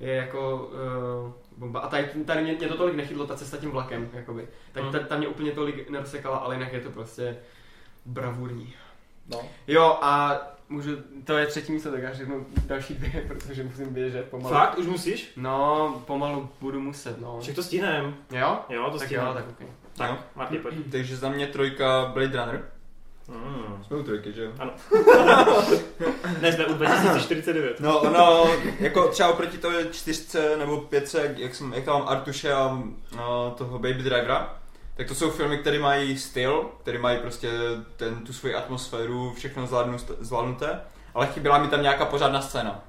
je jako uh, bomba. A tady, tady mě, mě, to tolik nechytlo, ta cesta tím vlakem, jakoby. Tak Mm. ta, ta, mě úplně tolik nerozsekala, ale jinak je to prostě bravurní. No. Jo a můžu, to je třetí místo, tak já řeknu další dvě, protože musím běžet pomalu. Fakt? Už musíš? No, pomalu budu muset, no. Však to stihnem. Jo? Jo, to Tak jo, tak okay. Tak, No. Marty, pojď. Takže za mě trojka Blade Runner. Mm. Jsme u trojky, že jo? Ne, jsme u 2049. No, ono, jako třeba oproti toho čtyřce nebo pětce, jak, jsem, jak tam mám Artuše a no, toho Baby Drivera, tak to jsou filmy, které mají styl, které mají prostě ten, tu svoji atmosféru, všechno zvládnu, zvládnuté, ale chyběla mi tam nějaká pořádná scéna.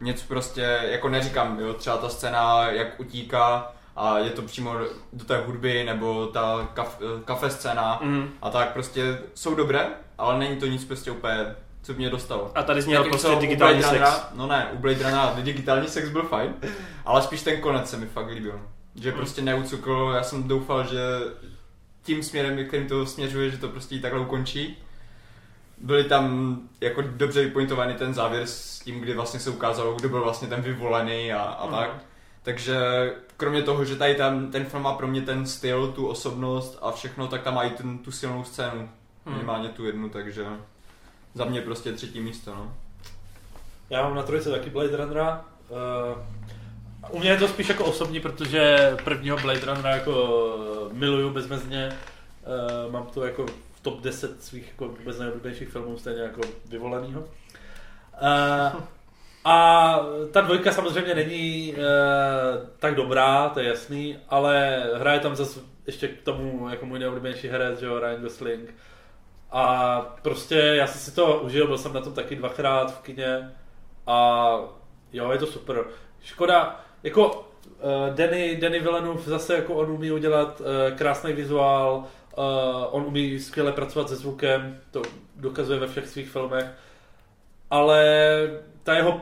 Něco prostě, jako neříkám, jo, třeba ta scéna, jak utíká a je to přímo do té hudby nebo ta kaf, kafe scéna Mhm. a tak prostě jsou dobré, ale není to nic prostě úplně, co mě dostalo. A tady zněl prostě co digitální sex. Runnera- No ne, u Blade Runnera digitální sex byl fajn, ale spíš ten konec se mi fakt líbil. Že Mm. prostě neucukl, já jsem doufal, že tím směrem, kterým to směřuje, že to prostě takhle ukončí. Byly tam jako dobře vypointovaný ten závěr s tím, kdy vlastně se ukázalo, kdo byl vlastně ten vyvolený a, a Mhm. tak. Takže kromě toho, že tady tam, ten film má pro mě ten styl, tu osobnost a všechno, tak tam mají ten, tu silnou scénu. Hmm. Minimálně tu jednu, takže za mě prostě třetí místo, no. Já mám na trojce taky Blade Runnera. Uh, u mě je to spíš jako osobní, protože prvního Blade Runnera jako eh, miluju bezmezně. Uh, mám to jako v top 10 svých jako vůbec nejoblíbenějších filmů, stejně jako vyvolenýho. Uh, a ta dvojka samozřejmě není uh, tak dobrá, to je jasný, ale hraje tam zase ještě k tomu jako můj nejoblíbenější herec, že jo, Ryan Gosling. A prostě já jsem si to užil, byl jsem na tom taky dvakrát v kině a jo, je to super. Škoda, jako uh, Danny, Danny Villeneuve zase jako on umí udělat uh, krásný vizuál, uh, on umí skvěle pracovat se zvukem, to dokazuje ve všech svých filmech, ale ta jeho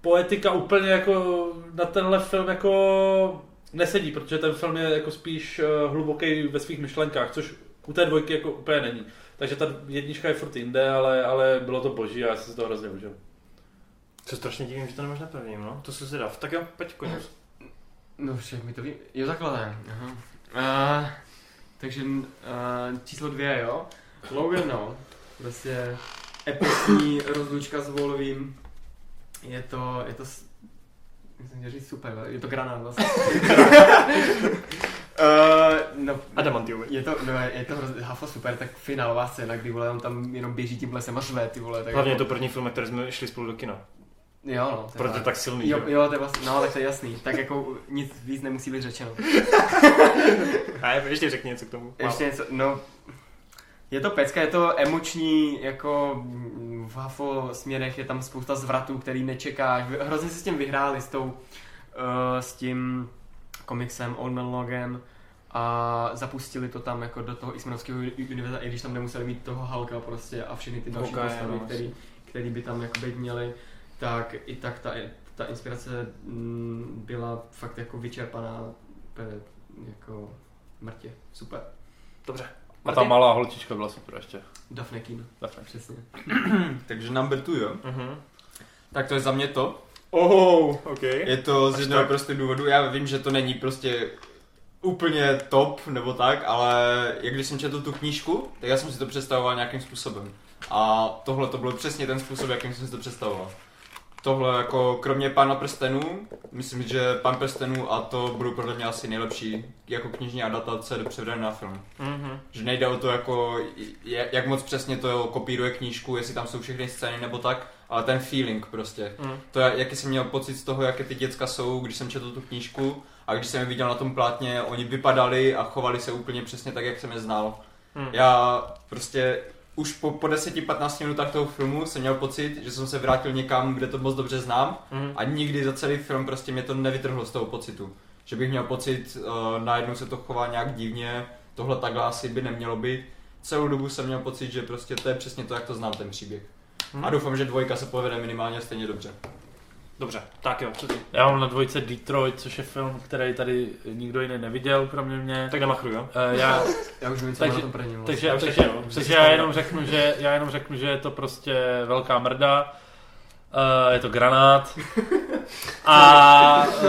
poetika úplně jako na tenhle film jako nesedí, protože ten film je jako spíš hluboký ve svých myšlenkách, což u té dvojky jako úplně není. Takže ta jednička je furt jinde, ale, ale bylo to boží a já jsem si to hrozně užil. Se strašně divím, že to nemáš na prvním, no. To se si dav. Tak jo, pojď konec. No však mi to ví. Jo, takhle ne. Aha. Uh, takže uh, číslo dvě, jo. Logan, no. Prostě epicní rozlučka s Wolvím. Je to, je to, myslím, že říct super, je to granát vlastně. uh, no, Adamantium. je to, no, je to hrozně hafo super, tak finálová scéna, kdy vole, on tam jenom běží tím lesem a řve, ty vole. Tak Hlavně je jako, to první film, který jsme šli spolu do kina. Jo, no. to je Proto je tak silný, Jo, jo, to je vlastně, no, tak to je jasný. Tak jako nic víc nemusí být řečeno. A ještě řekni něco k tomu. Ještě něco, no, je to pecka, je to emoční, jako v hafo směrech je tam spousta zvratů, který nečekáš. Hrozně si s tím vyhráli, s tou, uh, s tím komiksem Old Man Logan a zapustili to tam jako do toho X-Menovského univerza, i když tam nemuseli mít toho Halka prostě a všechny ty další Ok, postavy, no, který, který by tam jako být měli, tak i tak ta, ta inspirace mm, byla fakt jako vyčerpaná jako mrtě. Super. Dobře. A ta malá holčička byla super ještě. Daphne Keen, Daphne. přesně. Takže number two, jo. Mhm. Tak to je za mě to. Oh, ok. Je to z Až jednoho tak. prostého důvodu. Já vím, že to není prostě úplně top nebo tak, ale jak když jsem četl tu knížku, tak já jsem si to představoval nějakým způsobem. A tohle to byl přesně ten způsob, jakým jsem si to představoval. Tohle jako kromě Pána prstenů, myslím, že Pán prstenů a to budou podle mě asi nejlepší jako knižní adaptace převedené na film. Mhm. Že nejde o to, jako, jak moc přesně to kopíruje knížku, jestli tam jsou všechny scény nebo tak, ale ten feeling prostě. Mhm. To, jaký jsem měl pocit z toho, jaké ty děcka jsou, když jsem četl tu knížku a když jsem je viděl na tom plátně, oni vypadali a chovali se úplně přesně tak, jak jsem je znal. Mhm. Já prostě už po, po 10-15 minutách toho filmu jsem měl pocit, že jsem se vrátil někam, kde to moc dobře znám Mhm. a nikdy za celý film prostě mě to nevytrhlo z toho pocitu. Že bych měl pocit, uh, najednou se to chová nějak divně, tohle takhle asi by nemělo být. Celou dobu jsem měl pocit, že prostě to je přesně to, jak to znám ten příběh. Mhm. A doufám, že dvojka se povede minimálně stejně dobře. Dobře, tak jo, co ty? Já mám na dvojce Detroit, což je film, který tady nikdo jiný neviděl, kromě mě. Tak namachru, jo? Eh, já, Já už vím, co Takže- na tom prvním. vlastně. takže, Já takže, takže já jenom řeknu, že já jenom řeknu, že je to prostě velká mrda. Uh, je to granát. A uh,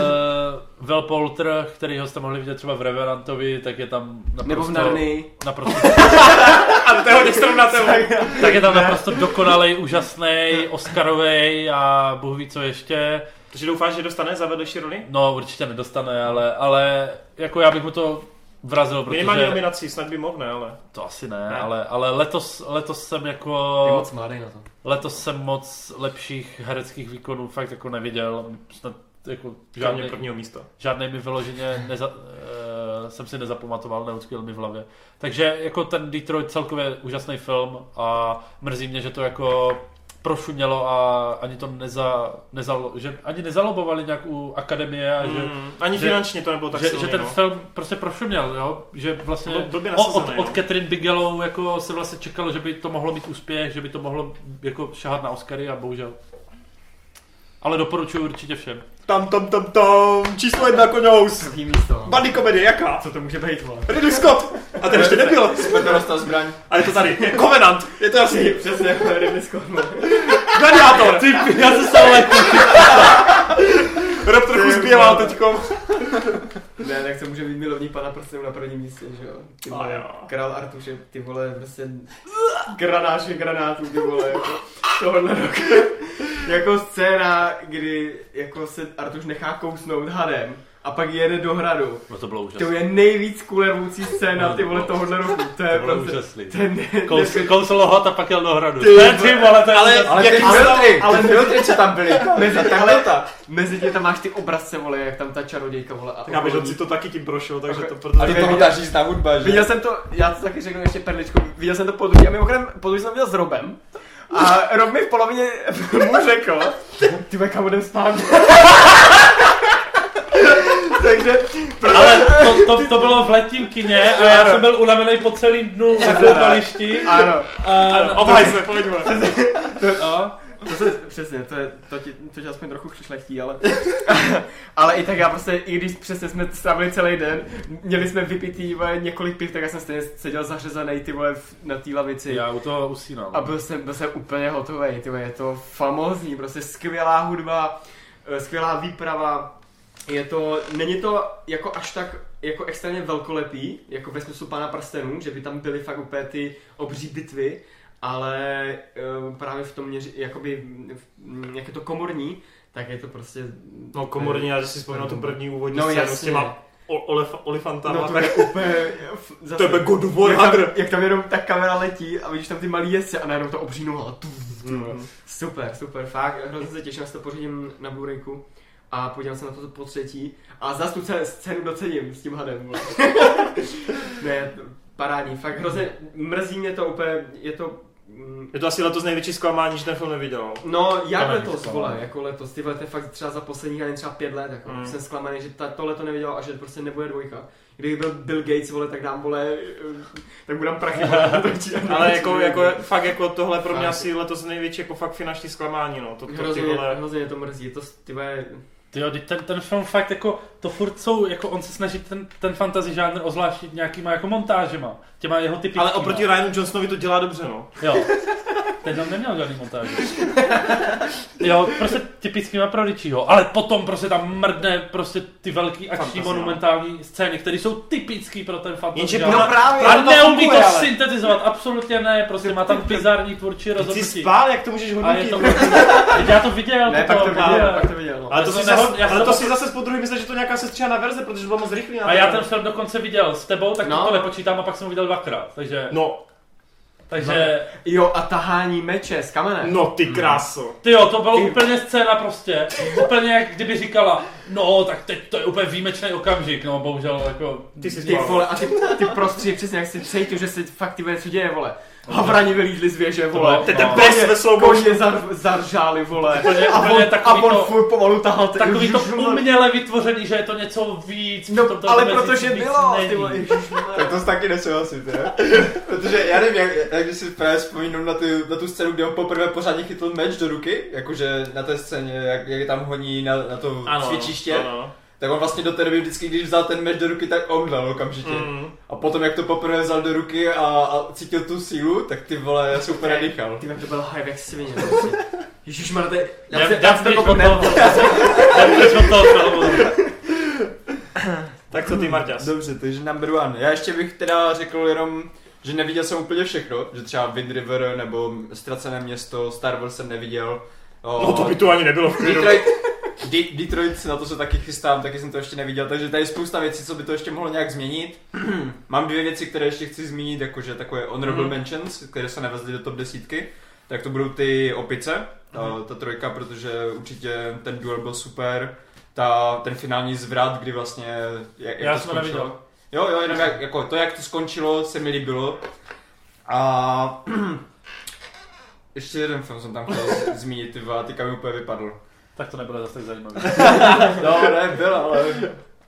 Vel Polter, který ho jste mohli vidět třeba v Revenantovi, tak je tam naprosto, Nebo v Narnii. naprosto Ale to je hodně srovnatelné. tak je tam naprosto dokonalej, úžasný, Oscarový a Bůh ví co ještě. Takže doufáš, že dostane za vedlejší roli? No určitě nedostane, ale, ale jako já bych mu to vrazil, protože... Minimálně nominací, snad by mohl, ne, ale... To asi ne, Ne? ale, ale letos, letos jsem jako... Je moc mladý na to. Letos jsem moc lepších hereckých výkonů fakt jako neviděl. Snad jako žádný, prvního místa. žádný mi vyloženě neza, uh, jsem si nezapamatoval, neutkvěl mi v hlavě. Takže jako ten Detroit celkově úžasný film a mrzí mě, že to jako prošumělo a ani to neza, nezalo, že ani nezalobovali nějak u akademie a že, Mm, ani že- finančně to nebylo tak že, silný, že ten no. film prostě prošuměl, jo? že vlastně o, od, nasazený, od no. Catherine Bigelow jako se vlastně čekalo, že by to mohlo být úspěch, že by to mohlo jako šahat na Oscary a bohužel. Ale doporučuji určitě všem. Tam, tam, tam, tam, číslo jedna koňous. Druhý místo. Buddy komedie, jaká? Co to může být, vole? Ridley Scott. A ten ještě nebyl. Smrtonosná zbraň. A je to tady. Covenant. Je to asi Přesně, Ridley Scott. no. Gladiátor. Ty, já se jako, Rob trochu zbělal teďkom. Ne, tak to může být milovník pana prstenů na prvním místě, že jo? Ty vole, jo. král Artuš je, ty vole, prostě granáše granátů, ty vole, jako tohle roku. jako scéna, kdy jako se Artuš nechá kousnout hadem a pak jede do hradu. No to bylo To úžasné. je nejvíc kulervoucí scéna, ty vole, tohohle roku. To je To bylo prostě, úžasný. to je ne, Kous, ne, kousl ho a pak jel do hradu. Ty Ne, ty vole, to je Ale, ale jaký ale- filtry, ale- ale filtry, co tam byly. mezi, Ta takhle, leta. mezi tě tam máš ty obrazce, vole, jak tam ta čarodějka, vole. A Já bych, si to taky tím prošel, takže to A proto... do toho ta řízná hudba, že? Viděl jsem to, já to taky řeknu ještě perličku, viděl jsem to po druhé a mimochodem po druhé jsem to viděl s Robem. A Rob mi v polovině mu řekl, ty kam budem spát. Takže, Ale to, to, to bylo v letním kině a já jsem byl unavený po celým dnu na koupališti. ano, A, Obhaj se, pojď vole. a, to se, přesně, to, je, to, ti, to tě aspoň trochu šlechtí, ale, ale i tak já prostě, i když přesně jsme strávili celý den, měli jsme vypitý vole, několik piv, tak já jsem stejně seděl zařezaný ty vole na té lavici. já u toho usínal. A byl jsem, byl jsem úplně hotový, ty vole, je to famózní, prostě skvělá hudba, eh, skvělá výprava, je to, není to jako až tak jako extrémně velkolepý, jako ve smyslu Pána prstenů, že by tam byly fakt úplně ty obří bitvy, ale uh, právě v tom měři, jakoby, mm, jak je to komorní, tak je to prostě... No komorní, já si vzpomínám tu první úvodní No, scénu s těma olef- olifantama. No to tak je úplně... Zase, to je God of War jak, tam, jak tam jenom ta kamera letí a vidíš tam ty malý jezdce a najednou to obří noha. Mm. Super, super, fakt, hrozně se těším, až to pořídím na Blu-rayku a podívám se na to po třetí a zase tu scénu docením s tím hadem. ne, parádní, fakt hrozně, mrzí mě to úplně, je to, mm, Je to asi letos největší zklamání, že ten film neviděl. No, jak To letos, vole, jako letos, ty vole, to je fakt třeba za posledních ani třeba pět let, jako, Mm. jsem zklamaný, že ta, tohle to neviděl a že prostě nebude dvojka. Kdyby byl Bill Gates, vole, tak dám, vole, tak budám prachy, vole, to či- Ale jako, jako, fakt jako tohle pro mě asi letos největší jako fakt finanční zklamání, no. To, to ty Hrozně, vole... hrozně mě to mrzí, je to, ty vole, Teď ten, ten film fakt jako, to furt jsou, jako on se snaží ten, ten fantasy žánr ozvláštit nějakýma jako montážema, těma jeho typickýma. Ale oproti Ryanu Johnsonovi to dělá dobře, no. Jo. Ten tam neměl žádný montáž. Jo, prostě typickýma pro Richieho. Ale potom prostě tam mrdne prostě ty velký akční Fantazie, monumentální scény, které jsou typický pro ten fantasy Jenže. No právě, A to neumí funguje, to ale. syntetizovat, absolutně ne, prostě má tam bizarní tvůrčí Ty jsi rozhodnutí. spál, jak to můžeš hodnotit? to, já to viděl, ne, pak to potom, viděl, pak to viděl, no. Ale to, si zase, ale to to- si zase po druhý myslel, že to nějaká sestřihaná verze, protože bylo moc rychlý. A já to. ten film dokonce viděl s tebou, tak No. to nepočítám a pak jsem ho viděl dvakrát. Takže, No, takže Jo, a tahání meče z kamene. no ty kráso. Ty jo, to bylo Ty- úplně scéna prostě. Úplně jak kdyby říkala, no tak teď to je úplně výjimečný okamžik, no bohužel jako... Ty jsi Ty vole, a ty, ty prostředí přesně jak si cítil, že se fakt ty věci děje, vole. Havrani vylízli z věže, vole. bylo- Ten- ten no. pes ve. Koně zar, zaržáli, vole. Úplně- a úplně on, a takový on to- furt pomalu tahal. ty- Takový to uměle vytvořený, že je to něco víc. No, to ale protože bylo, ty vole. Tak to s taky nesouhlasím, ne? Protože já nevím, jak, jak když si právě vzpomínám na, ty, na tu scénu, kde on poprvé pořádně chytl meč do ruky, jakože na té scéně, jak, jak tam honí na, na to Ano, cvičiště, ano. Tak on vlastně do té doby vždycky, když vzal ten meč do ruky, tak omdlel okamžitě. Mm. A potom, jak to poprvé vzal do ruky a, a cítil tu sílu, tak ty vole, já jsem úplně nadýchal. Ty to byl hype jak svině, prostě. Ježišmarja, to je... Já já jsem pryč to. Tak co ty, Marťas? Dobře, takže number one. Já ještě bych teda řekl jenom, že neviděl jsem úplně všechno, že třeba Wind River nebo Ztracené město, Star Wars jsem neviděl. O, No to by tu ani nebylo v klidu. Detroit, De- Detroit, na to se taky chystám, taky jsem to ještě neviděl, takže tady je spousta věcí, co by to ještě mohlo nějak změnit. Mám dvě věci, které ještě chci zmínit, jakože takové honorable Mhm. mentions, které se nevezly do top desítky. Tak to budou ty opice, ta, Mhm. ta trojka, protože určitě ten duel byl super. Ta, ten finální zvrat, kdy vlastně... Jak, jak Já to jsem neviděl. Jo, jo, jenom jak, jako to, jak to skončilo, se mi líbilo. A ještě jeden film jsem tam chtěl zmínit, ty teďka mi úplně vypadl. Tak to nebude zase tak zajímavé. No, ne, byl, ale...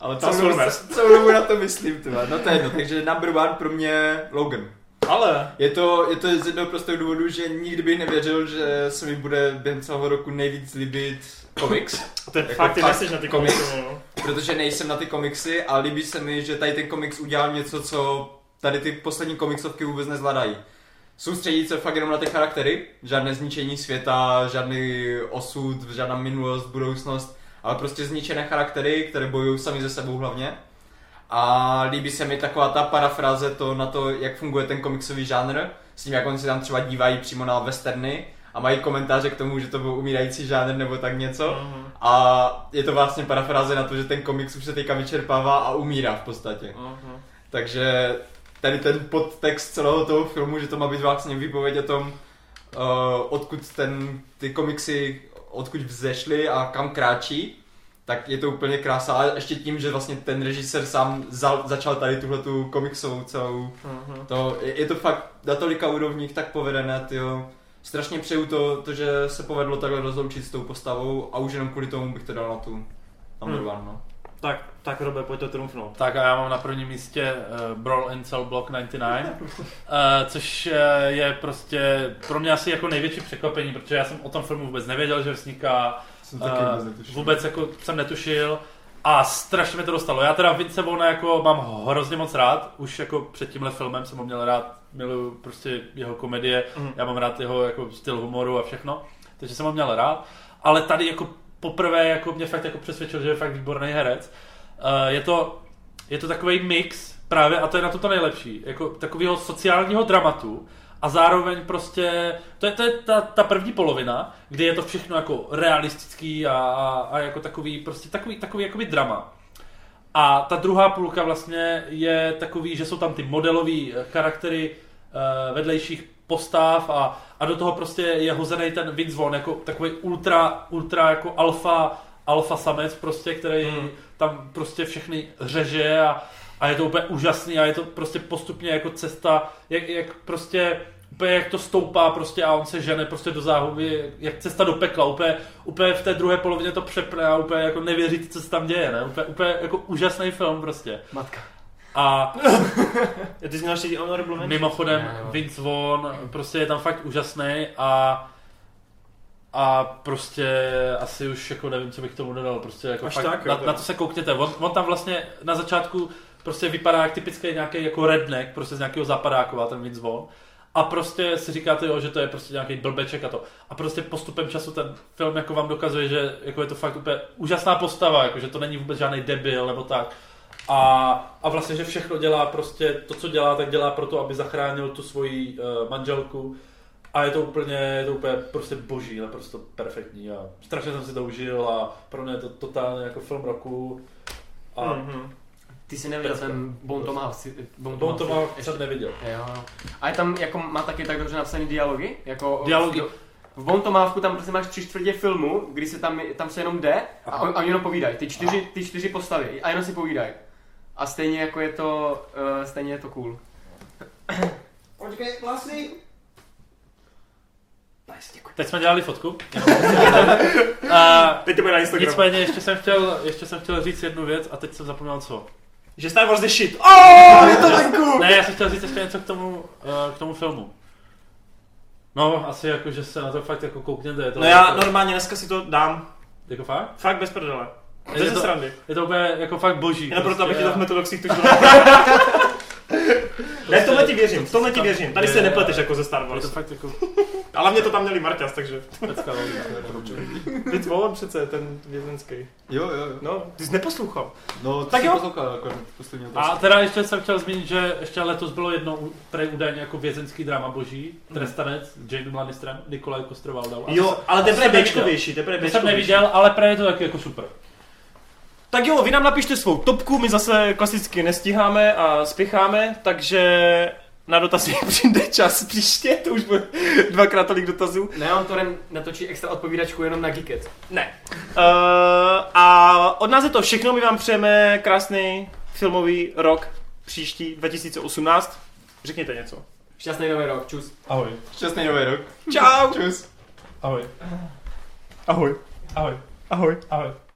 Ale Transformers. celou dobu na to myslím, ty vole. No to je jedno, takže number one pro mě Logan. Ale... Je to, je to z jednoho prostého důvodu, že nikdy bych nevěřil, že se mi bude během celého roku nejvíc líbit komiks. To je Jako fakt, ty fakt na ty komiks. komiksy, no. protože nejsem na ty komiksy a líbí se mi, že tady ten komiks udělal něco, co tady ty poslední komiksovky vůbec nezvládají. Soustředit se fakt jenom na ty charaktery, žádné zničení světa, žádný osud, žádná minulost, budoucnost, ale prostě zničené charaktery, které bojují sami ze sebou hlavně. A líbí se mi taková ta parafráze to na to, jak funguje ten komiksový žánr, s tím, jak oni se tam třeba dívají přímo na westerny a mají komentáře k tomu, že to byl umírající žánr nebo tak něco. Mhm. A je to vlastně parafráze na to, že ten komiks už se teďka vyčerpává a umírá v podstatě. Mhm. Takže tady ten podtext celého toho filmu, že to má být vlastně výpověď o tom, uh, odkud ten, ty komiksy, odkud vzešly a kam kráčí, tak je to úplně krása. A ještě tím, že vlastně ten režisér sám za, začal tady tuhle tu komiksovou celou, Mhm. to, je, je to fakt na tolika úrovních tak povedené, tyjo. Strašně přeju to, to, že se povedlo takhle rozloučit s tou postavou a už jenom kvůli tomu bych to dal na tu number Hmm. one, no. Tak, tak Robe, pojď to trumfnout. Tak a já mám na prvním místě uh, Brawl in Cell Block 99, uh, což uh, je prostě pro mě asi jako největší překvapení, protože já jsem o tom filmu vůbec nevěděl, že vzniká, Jsem uh, vůbec jako jsem netušil a strašně mi to dostalo. Já teda Vince Vaughna jako mám hrozně moc rád, už jako před tímhle filmem jsem ho měl rád, miluju prostě jeho komedie, Mhm. já mám rád jeho jako styl humoru a všechno, takže jsem ho měl rád, ale tady jako poprvé jako mě fakt jako přesvědčil, že je fakt výborný herec. Uh, je to, je to takový mix právě, a to je na to to nejlepší, jako takového sociálního dramatu a zároveň prostě, to je, to je ta, ta první polovina, kdy je to všechno jako realistický a, a, a jako takový, prostě takový, takový jakoby drama. A ta druhá půlka vlastně je takový, že jsou tam ty modelové charaktery uh, vedlejších postav a, a do toho prostě je hozený ten Vince Vaughn jako takový ultra, ultra jako alfa, alfa samec prostě, který Hmm. tam prostě všechny řeže a, a je to úplně úžasný a je to prostě postupně jako cesta, jak, jak prostě úplně jak to stoupá prostě a on se žene prostě do záhuby, jak cesta do pekla, úplně, úplně v té druhé polovině to přepne a úplně jako nevěříte, co se tam děje, ne? Úplně, úplně jako úžasný film prostě. Matka. A ty jsi měl ještě honorable mention? mimochodem Ne. Vince Vaughn prostě je tam fakt úžasný a a prostě asi už jako nevím, co bych tomu dodal, prostě jako Až fakt, tak, na, na, to se koukněte, on, on, tam vlastně na začátku prostě vypadá jak typický nějaký jako redneck, prostě z nějakého zapadákova, ten Vince Vaughn. A prostě si říkáte, jo, že to je prostě nějaký blbeček a to. A prostě postupem času ten film jako vám dokazuje, že jako je to fakt úplně úžasná postava, jako že to není vůbec žádný debil nebo tak. A, a vlastně, že všechno dělá prostě, to, co dělá, tak dělá proto, aby zachránil tu svoji uh, manželku. A je to úplně, je to úplně prostě boží, naprosto perfektní a strašně jsem si to užil a pro mě je to totálně jako film roku. A Mhm. Ty jsi neviděl Pecka. ten Bone Tomahawk? si- Bone on to má ještě- jsem neviděl. Jo. A je tam, jako má taky tak dobře napsaný dialogy? Jako Dialogy. V, v Bone Tomahawku tam prostě máš tři čtvrtě filmu, kdy se tam, tam se jenom jde a, on, a oni jenom povídají. Ty čtyři, ty čtyři postavy a jenom si povídají. A stejně jako je to, uh, stejně je to cool. Počkej, děkuji. Teď jsme dělali fotku. a, Teď to bude na Instagram. nicméně ještě jsem, chtěl, ještě jsem chtěl říct jednu věc a teď jsem zapomněl co. Že Star Wars the shit. Oh, je to venku! Ne, já jsem chtěl říct ještě něco k tomu, uh, k tomu filmu. No, asi jako, že se na to fakt jako koukněte. Je to No já jako, normálně dneska si to dám. jako fakt? Fakt bez prdele. Je To je to- srandy. Je to úplně jako fakt boží. Jenom proto, abych ti to v Metodoxích tušil. Ne, v tomhle ti věřím, v tomhle ti věřím. Tady se nepleteš jako ze Star Je to Wars. fakt jako Ale mě to tam měli Marťas, takže... logika. Víc volám přece, ten vězenský. Jo, jo, jo. No, ty jsi neposlouchal. No, to Tak jsem jo. poslouchal, jako poslední A otázku. teda ještě jsem chtěl zmínit, že ještě letos bylo jedno prej údajně jako vězenský drama boží, trestanec, Jamie Lannisterem, Nikolaj Kostroval Jo, ale teprve neviděl. Bčkovější, teprve To jsem neviděl, ale prej je to taky jako super. Tak jo, vy nám napište svou topku, my zase klasicky nestíháme a spěcháme, takže na dotazy přijde čas příště, to už bude dvakrát tolik dotazů. Ne, on to natočí extra odpovídačku jenom na Geeket. Ne. Uh, a od nás je to všechno, my vám přejeme krásný filmový rok příští 2018. Řekněte něco. Šťastný nový rok, čus. Ahoj. Šťastný nový rok. Čau! Čus. Ahoj. Ahoj. Ahoj. Ahoj. Ahoj.